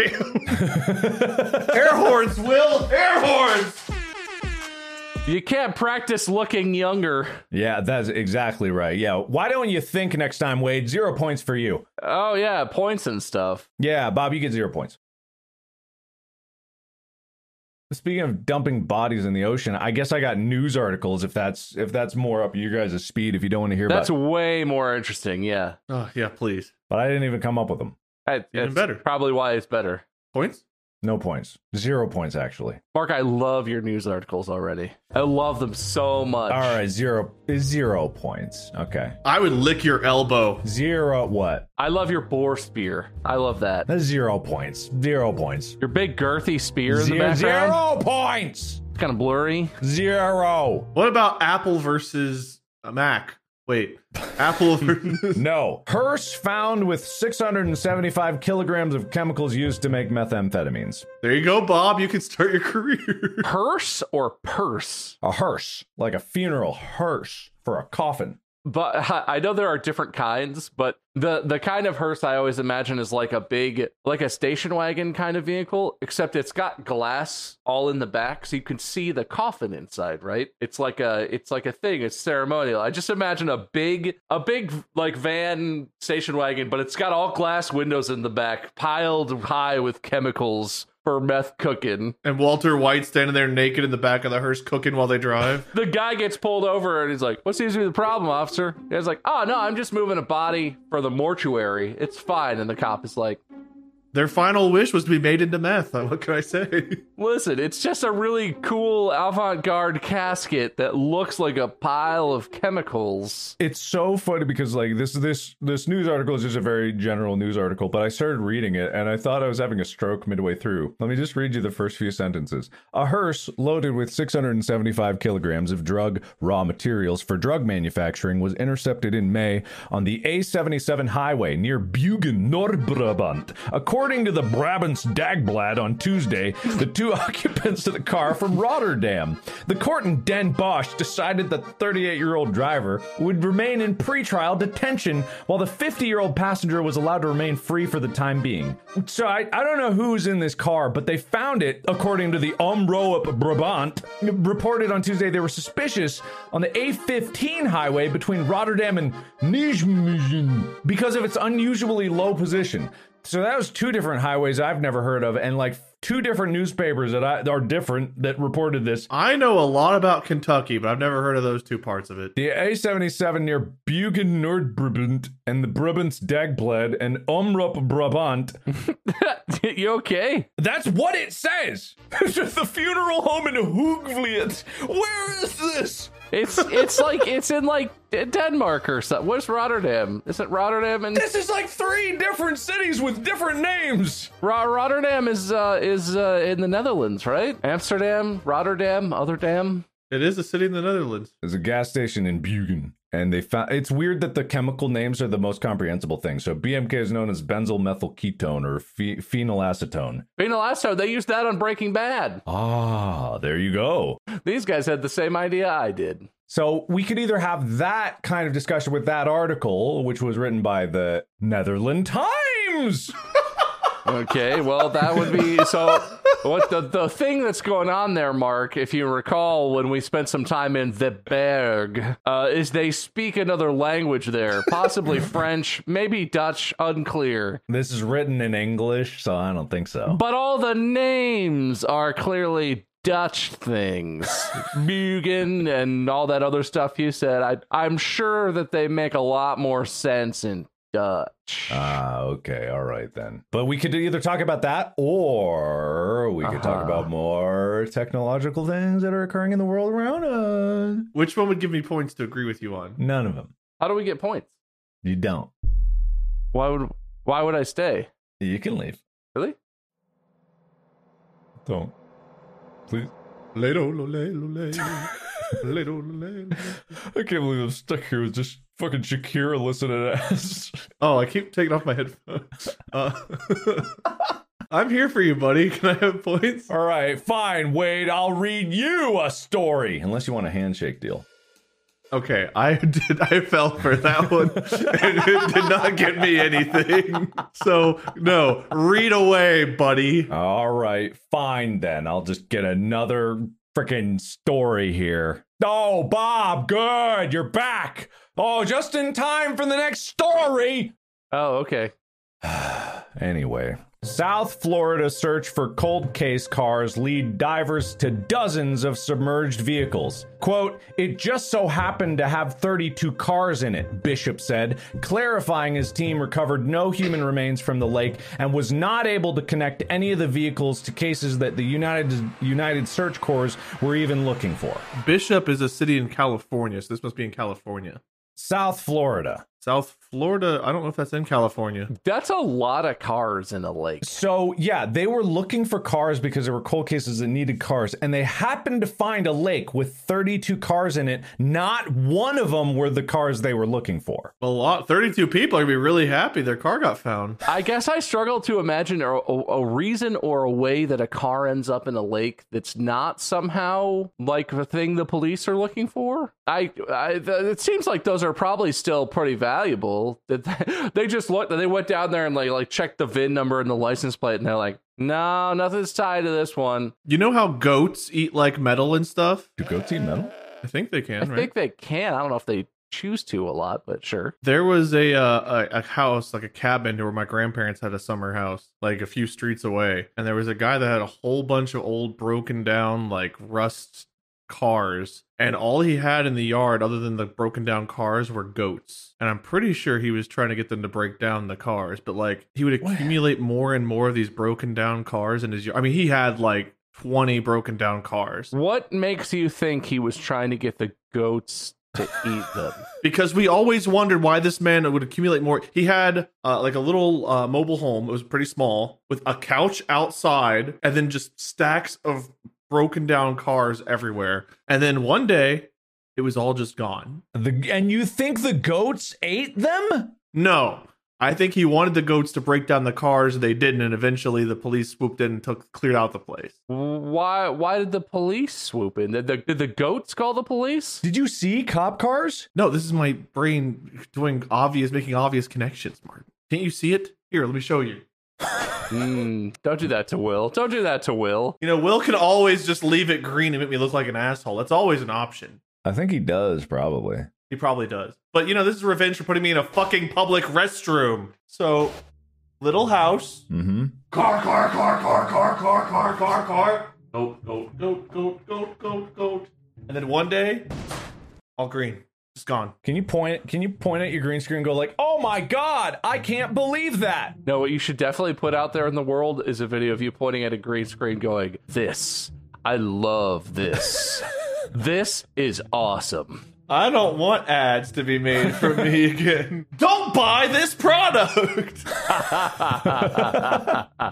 Air horns, Will! Air horns! You can't practice looking younger. Yeah, that's exactly right. Yeah. Why don't you think next time, Wade? Zero points for you. Oh, yeah, points and stuff. Yeah, Bob, you get zero points. Speaking of dumping bodies in the ocean, I guess I got news articles if that's if that's more up your guys' speed if you don't want to hear that's about That's way more interesting, yeah. Oh, yeah, please. But I didn't even come up with them. I, even better. Probably why it's better. Points? No points. Zero points, actually. Mark, I love your news articles already. I love them so much. All right, zero zero points. Okay. I would lick your elbow. Zero what? I love your boar spear. I love that. That's zero points. Zero points. Your big girthy spear in the background. Zero points. It's kind of blurry. Zero. What about Apple versus a Mac? Wait, Apple. *laughs* *laughs* no. Hearse found with 675 kilograms of chemicals used to make methamphetamines. There you go, Bob. You can start your career. Hearse or purse? A hearse, like a funeral hearse for a coffin but *laughs* I know there are different kinds, but the the kind of hearse I always imagine is like a big like a station wagon kind of vehicle, except it's got glass all in the back so you can see the coffin inside, right? It's like a it's like a thing, it's ceremonial. I just imagine a big a big like van station wagon, but it's got all glass windows in the back piled high with chemicals for meth cooking. And Walter White standing there naked in the back of the hearse cooking while they drive. the guy gets pulled over and he's like, What seems to be the problem, officer? He's like, Oh, no, I'm just moving a body for the mortuary. It's fine. And the cop is like, their final wish was to be made into meth. What can I say? *laughs* Listen, it's just a really cool avant-garde casket that looks like a pile of chemicals. It's so funny because like this this this news article is just a very general news article, but I started reading it and I thought I was having a stroke midway through. Let me just read you the first few sentences. A hearse loaded with 675 kilograms of drug raw materials for drug manufacturing was intercepted in May on the A77 highway near Bugen, Noord-Brabant. According According to the Brabants Dagblad on Tuesday, the two *laughs* occupants of the car from Rotterdam. The court in Den Bosch decided that the 38 year old driver would remain in pretrial detention while the 50 year old passenger was allowed to remain free for the time being. So I, I don't know who's in this car, but they found it, according to the Omroep Brabant, reported on Tuesday they were suspicious on the A15 highway between Rotterdam and Nijmegen because of its unusually low position. So that was two different highways I've never heard of, and like two different newspapers that I, are different that reported this. I know a lot about Kentucky, but I've never heard of those two parts of it. The A77 near Bugen Noord-Brabant and the Brabants Dagblad and Omroep Brabant. *laughs* you okay? That's what it says. It's *laughs* just the funeral home in Hoogvliet. Where is this? It's it's like it's in like Denmark or something. Where's Rotterdam? Is it Rotterdam? And this is like three different cities with different names. Ro- Rotterdam is uh, is uh, in the Netherlands, right? Amsterdam, Rotterdam, other dam. It is a city in the Netherlands. There's a gas station in Bugen. And they found it's weird that the chemical names are the most comprehensible thing. So BMK is known as benzyl methyl ketone or phe- phenylacetone. Phenylacetone, they used that on Breaking Bad. Ah, there you go. These guys had the same idea I did. So we could either have that kind of discussion with that article, which was written by the Netherlands Times. *laughs* okay, well that would be so what the the thing that's going on there, Mark, if you recall when we spent some time in the Berg, uh, is they speak another language there, possibly *laughs* French, maybe Dutch, unclear. This is written in English, so I don't think so. But all the names are clearly Dutch things, *laughs* Bugen and all that other stuff you said. I, I'm sure that they make a lot more sense in Dutch. Ah, okay, all right then. But we could either talk about that, or we could uh-huh. talk about more technological things that are occurring in the world around us. Which one would give me points to agree with you on? None of them. How do we get points? You don't. Why would Why would I stay? You can leave. Really? Don't. Please. *laughs* I can't believe I'm stuck here with just fucking Shakira listening to us. *laughs* Oh, I keep taking off my headphones. Uh, *laughs* I'm here for you, buddy. Can I have points? All right, fine. Wade, I'll read you a story. Unless you want a handshake deal. Okay, I *laughs* did. I fell for that one, and it did not get me anything. So no, read away, buddy. All right, fine then. I'll just get another freaking story here. Oh, Bob, good. You're back. Oh, just in time for the next story. Oh, okay. *sighs* anyway, South Florida search for cold case cars lead divers to dozens of submerged vehicles. Quote, it just so happened to have 32 cars in it, Bishop said, clarifying his team recovered no human remains from the lake and was not able to connect any of the vehicles to cases that the United United Search Corps were even looking for. Bishop is a city in California, so this must be in California. South Florida. South Florida. I don't know if that's in California. That's a lot of cars in a lake. So, yeah, they were looking for cars because there were cold cases that needed cars, and they happened to find a lake with 32 cars in it. Not one of them were the cars they were looking for. A lot, 32 people are going to be really happy their car got found. I guess I struggle to imagine a, a, a reason or a way that a car ends up in a lake that's not somehow like the thing the police are looking for. I, I it seems like those are probably still pretty valuable. Valuable that they, *laughs* they just looked, they went down there and like like checked the VIN number and the license plate, and they're like, no, nothing's tied to this one. You know how goats eat like metal and stuff? Do goats eat metal? I think they can. I right? think they can. I don't know if they choose to a lot, but sure. There was a, uh, a a house, like a cabin, where my grandparents had a summer house, like a few streets away, and there was a guy that had a whole bunch of old, broken down, like rust cars and all he had in the yard other than the broken down cars were goats. And i'm pretty sure he was trying to get them to break down the cars but like he would accumulate more and more of these broken down cars in his yard i mean he had like 20 broken down cars. What makes you think he was trying to get the goats to eat them? *laughs* Because we always wondered why this man would accumulate more. He had uh, like a little uh, mobile home. It was pretty small with a couch outside and then just stacks of broken down cars everywhere. And then one day, it was all just gone. The, and you think the goats ate them? No. I think he wanted the goats to break down the cars. They didn't, and eventually the police swooped in and took cleared out the place. Why? Why did the police swoop in? Did the, did the goats call the police? Did you see cop cars? No, this is my brain doing obvious, making obvious connections. Martin, can't you see it? Here, let me show you. Mm, don't do that to Will. Don't do that to Will. You know, Will can always just leave it green and make me look like an asshole. That's always an option. I think he does, probably. He probably does. But you know, this is revenge for putting me in a fucking public restroom. So little house. Mm-hmm. Car, car, car, car, car, car, car, car, car. Goat, goat, goat, goat, goat, goat, goat. And then one day, all green. Just gone. Can you point? Can you point at your green screen and go like, "Oh my god, I can't believe that"? No, what you should definitely put out there in the world is a video of you pointing at a green screen going, This. I love this. *laughs* this is awesome. I don't want ads to be made for me *laughs* again. Don't buy this product.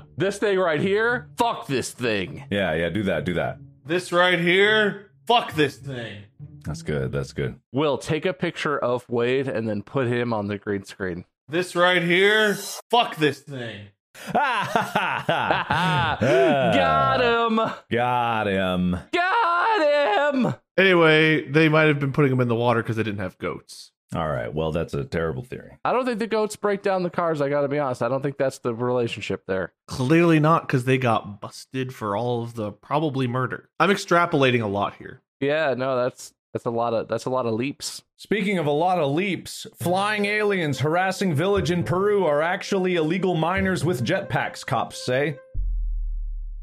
*laughs* this thing right here, fuck this thing. Yeah, yeah, do that, do that. This right here, fuck this thing. That's good. That's good. Will take a picture of Wade and then put him on the green screen. This right here, fuck this thing. *laughs* Got him. Got him. Got him. Anyway, they might have been putting him in the water because they didn't have goats. All right. Well, that's a terrible theory. I don't think the goats break down the cars. I got to be honest. I don't think that's the relationship there. Clearly not because they got busted for all of the probably murder. I'm extrapolating a lot here. Yeah, no, that's that's a lot of that's a lot of leaps. Speaking of a lot of leaps, flying aliens harassing village in Peru are actually illegal miners with jetpacks, cops say.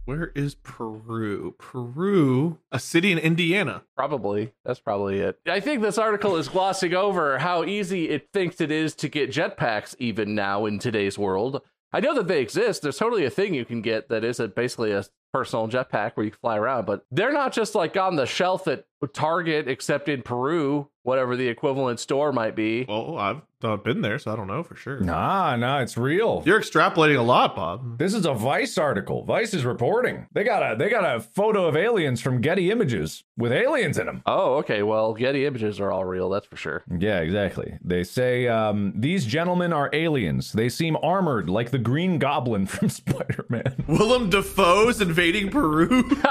Where is Peru? Peru, a city in Indiana. Probably. That's probably it. I think this article is glossing over how easy it thinks it is to get jetpacks even now in today's world. I know that they exist. There's totally a thing you can get that is a, basically a personal jetpack where you can fly around, but they're not just like on the shelf at Target, except in Peru, whatever the equivalent store might be. Well, I've not been there, so I don't know for sure. Nah, nah, it's real. You're extrapolating a lot, Bob. This is a Vice article. Vice is reporting. They got a they got a photo of aliens from Getty Images with aliens in them. Oh, okay. Well, Getty Images are all real, that's for sure. Yeah, exactly. They say um, these gentlemen are aliens. They seem armored like the Green Goblin *laughs* from Spider Man. Willem Dafoe's invading Peru. *laughs*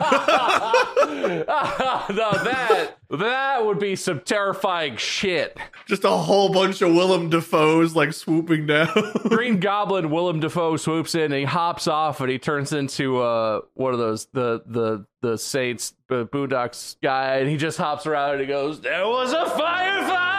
*laughs* no, that that would be some terrifying shit. Just a whole bunch of Willem Dafoes like swooping down. *laughs* Green Goblin Willem Dafoe swoops in and he hops off and he turns into uh one of those the the the Saints uh, Boondocks guy and he just hops around and he goes, "There was a firefight!"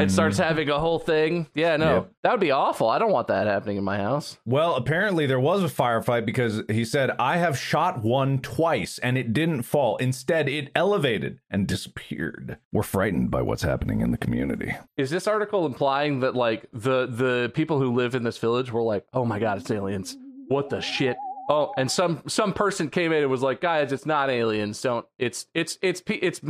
And starts mm. having a whole thing. Yeah, no, Yep. that would be awful. I don't want that happening in my house. Well, apparently there was a firefight because he said, I have shot one twice and it didn't fall. Instead, it elevated and disappeared. We're frightened by what's happening in the community. Is this article implying that like the the people who live in this village were like, "Oh my god, it's aliens. What the shit?" Oh, and some some person came in and was like, "Guys, it's not aliens. Don't. It's it's it's it's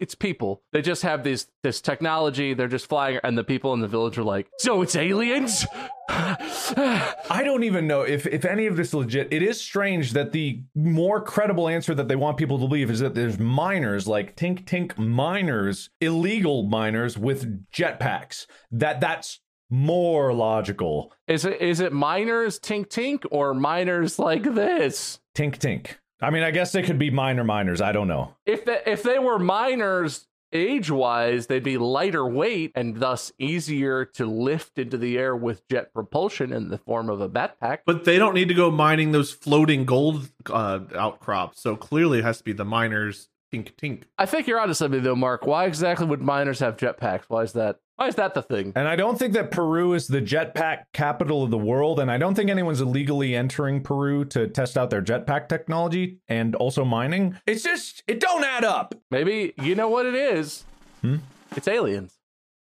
it's people. They just have this this technology. They're just flying." And the people in the village are like, "So it's aliens." *sighs* I don't even know if, if any of this is legit. It is strange that the more credible answer that they want people to believe is that there's miners, like Tink Tink miners, illegal miners with jetpacks. That that's more logical. Is it is it miners tink tink or miners like this? Tink Tink. I mean, I guess they could be minor miners. I don't know. If they, if they were miners age wise, they'd be lighter weight and thus easier to lift into the air with jet propulsion in the form of a backpack. But they don't need to go mining those floating gold uh, outcrops. So clearly it has to be the miners tink tink. I think you're onto something though, Mark. Why exactly would miners have jetpacks? Why is that? Why is that the thing? And I don't think that Peru is the jetpack capital of the world. And I don't think anyone's illegally entering Peru to test out their jetpack technology and also mining. It's just, it don't add up. Maybe you know what it is. Hmm? It's aliens.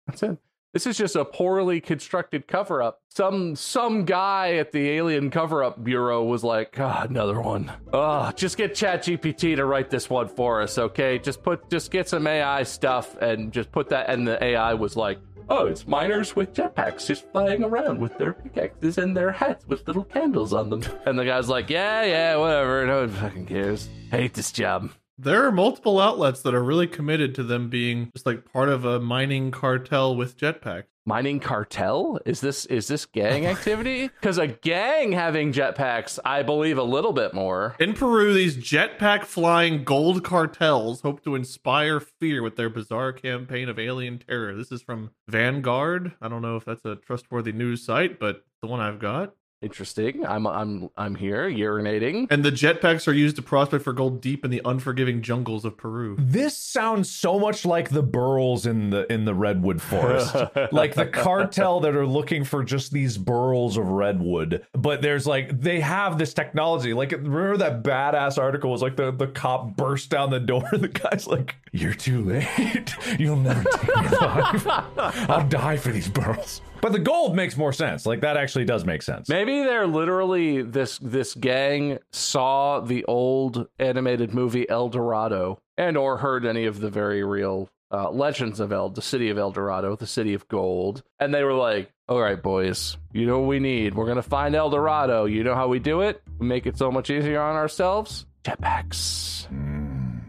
That's it. This is just a poorly constructed cover up. Some some guy at the alien cover up bureau was like, "Ah, another one. Oh, just get ChatGPT to write this one for us, okay? Just put just get some AI stuff and just put that." And the AI was like, "Oh, it's miners with jetpacks just flying around with their pickaxes and their hats with little candles on them." And the guy's like, "Yeah, yeah, whatever. No one fucking cares. hate this job." There are multiple outlets that are really committed to them being just like part of a mining cartel with jetpacks. mining cartel is this is this gang activity *laughs* because a gang having jetpacks i believe a little bit more In Peru, these jetpack flying gold cartels hope to inspire fear with their bizarre campaign of alien terror. This is from Vanguard. I don't know if that's a trustworthy news site, but the one I've got. Interesting. I'm I'm I'm here urinating. And the jetpacks are used to prospect for gold deep in the unforgiving jungles of Peru. This sounds so much like the burls in the in the redwood forest. *laughs* like the cartel that are looking for just these burls of redwood. But there's like they have this technology. Like remember that badass article was like the, the cop burst down the door and the guy's like, You're too late. *laughs* You'll never take me alive. I'll die for these burls. But the gold makes more sense. Like that actually does make sense. Maybe they're literally this this gang saw the old animated movie El Dorado and or heard any of the very real uh, legends of El, the city of El Dorado, the city of gold, and they were like, "All right, boys, you know what we need? We're gonna find El Dorado. You know how we do it? We make it so much easier on ourselves. Jetpacks."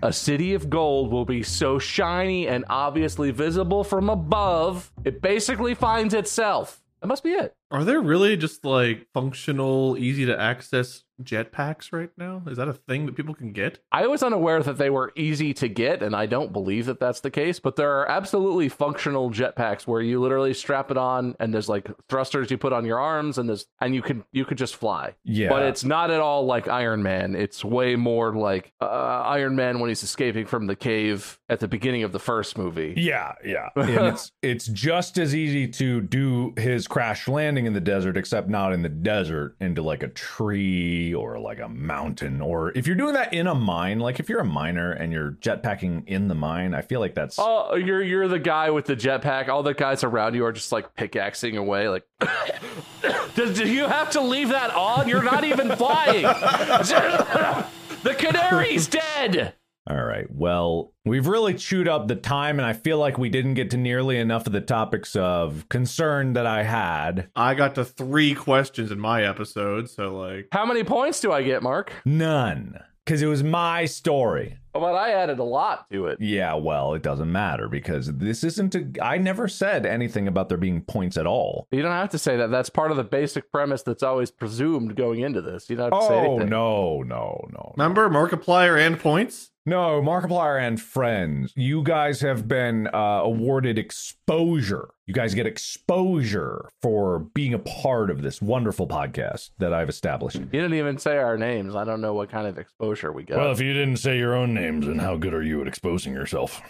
A city of gold will be so shiny and obviously visible from above, it basically finds itself. That must be it. Are there really just like functional, easy to access jetpacks right now? Is that a thing that people can get? I was unaware that they were easy to get, and I don't believe that that's the case. But there are absolutely functional jetpacks where you literally strap it on, and there's like thrusters you put on your arms, and there's and you can you could just fly. Yeah. But it's not at all like Iron Man. It's way more like uh, Iron Man when he's escaping from the cave at the beginning of the first movie. Yeah, yeah. *laughs* and it's it's just as easy to do his crash landing in the desert, except not in the desert, into like a tree or like a mountain. Or if you're doing that in a mine, like if you're a miner and you're jetpacking in the mine, I feel like that's Oh, you're you're the guy with the jetpack. All the guys around you are just like pickaxing away. Like, *coughs* do, do you have to leave that on? You're not even flying. *laughs* the canary's dead. All right. Well, we've really chewed up the time, and I feel like we didn't get to nearly enough of the topics of concern that I had. I got to three questions in my episode, so like How many points do I get, Mark? None. Because it was my story. Oh, but I added a lot to it. Yeah, well, it doesn't matter because this isn't a. I never said anything about there being points at all. You don't have to say that. That's part of the basic premise that's always presumed going into this. You don't have to say Oh, anything. no, no, no. remember Markiplier and points? No, Markiplier and friends, you guys have been uh, awarded exposure. You guys get exposure for being a part of this wonderful podcast that I've established. You didn't even say our names. I don't know what kind of exposure we get. Well, if you didn't say your own names, then how good are you at exposing yourself?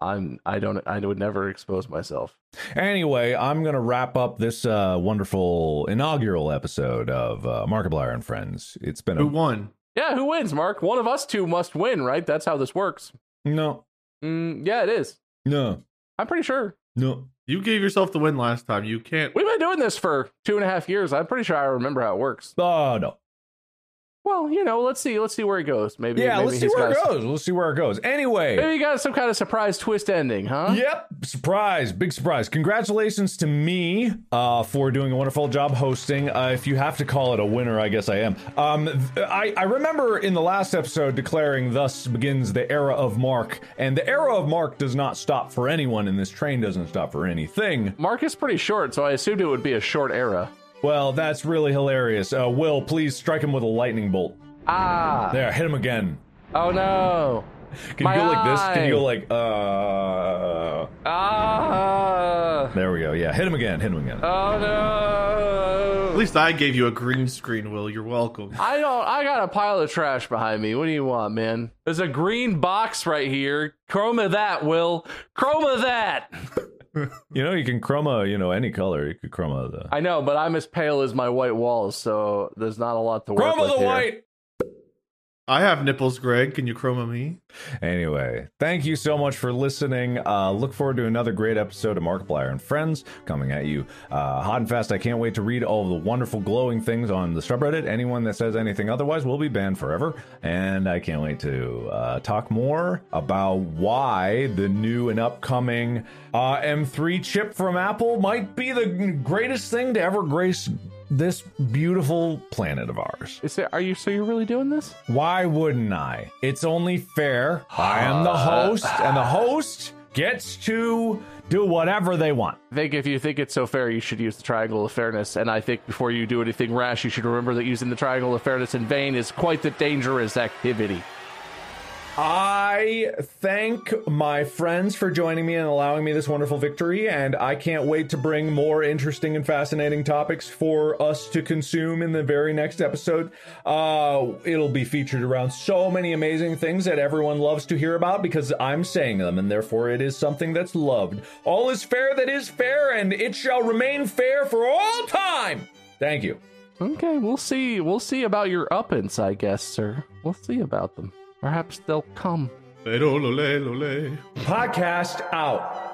I'm. I don't. I would never expose myself. Anyway, I'm going to wrap up this uh, wonderful inaugural episode of uh, Markiplier and Friends. It's been a- Who a. won? Yeah, who wins, Mark? One of us two must win, right? That's how this works. No, Mm, yeah, it is. no, I'm pretty sure. no. You gave yourself the win last time. You can't. We've been doing this for two and a half years. I'm pretty sure I remember how it works. Oh, no. Well, you know, let's see. Let's see where it goes. Maybe. Yeah, maybe let's see where it goes. Let's see where it goes. Anyway. Maybe you got some kind of surprise twist ending, huh? Yep, surprise, big surprise. Congratulations to me uh, for doing a wonderful job hosting. Uh, if you have to call it a winner, I guess I am. Um, I, I remember in the last episode declaring, Thus begins the era of Mark. And the era of Mark does not stop for anyone, and this train doesn't stop for anything. Mark is pretty short, so I assumed it would be a short era. Well, that's really hilarious. Uh, Will, please strike him with a lightning bolt. Ah! There, hit him again. Oh no! Can My you go like this? Can you go like, uh. Ah! There we go. Yeah, hit him again. Hit him again. Oh no! At least I gave you a green screen, Will. You're welcome. I don't. I got a pile of trash behind me. What do you want, man? There's a green box right here. Chroma that, Will. Chroma that. *laughs* *laughs* You know, you can chroma, you know, any color. You could chroma the. I know, but I'm as pale as my white walls, so there's not a lot to work Chroma with the here. white! I have nipples, Greg. Can you chroma me? Anyway, thank you so much for listening. Uh, look forward to another great episode of Markiplier and Friends coming at you uh, hot and fast. I can't wait to read all the wonderful glowing things on the subreddit. Anyone that says anything otherwise will be banned forever. And I can't wait to uh, talk more about why the new and upcoming uh, M3 chip from Apple might be the greatest thing to ever grace this beautiful planet of ours. Is it? Are you? So you're really doing this? Why wouldn't I? It's only fair. I am the host, and the host gets to do whatever they want. I think if you think it's so fair, you should use the triangle of fairness. And I think before you do anything rash, you should remember that using the triangle of fairness in vain is quite the dangerous activity. I thank my friends for joining me and allowing me this wonderful victory, and I can't wait to bring more interesting and fascinating topics for us to consume in the very next episode. Uh, it'll be featured around so many amazing things that everyone loves to hear about because I'm saying them, and therefore it is something that's loved. All is fair that is fair, and it shall remain fair for all time. Thank you. Okay, we'll see. We'll see about your uppance, I guess, sir. We'll see about them. Perhaps they'll come. Podcast out.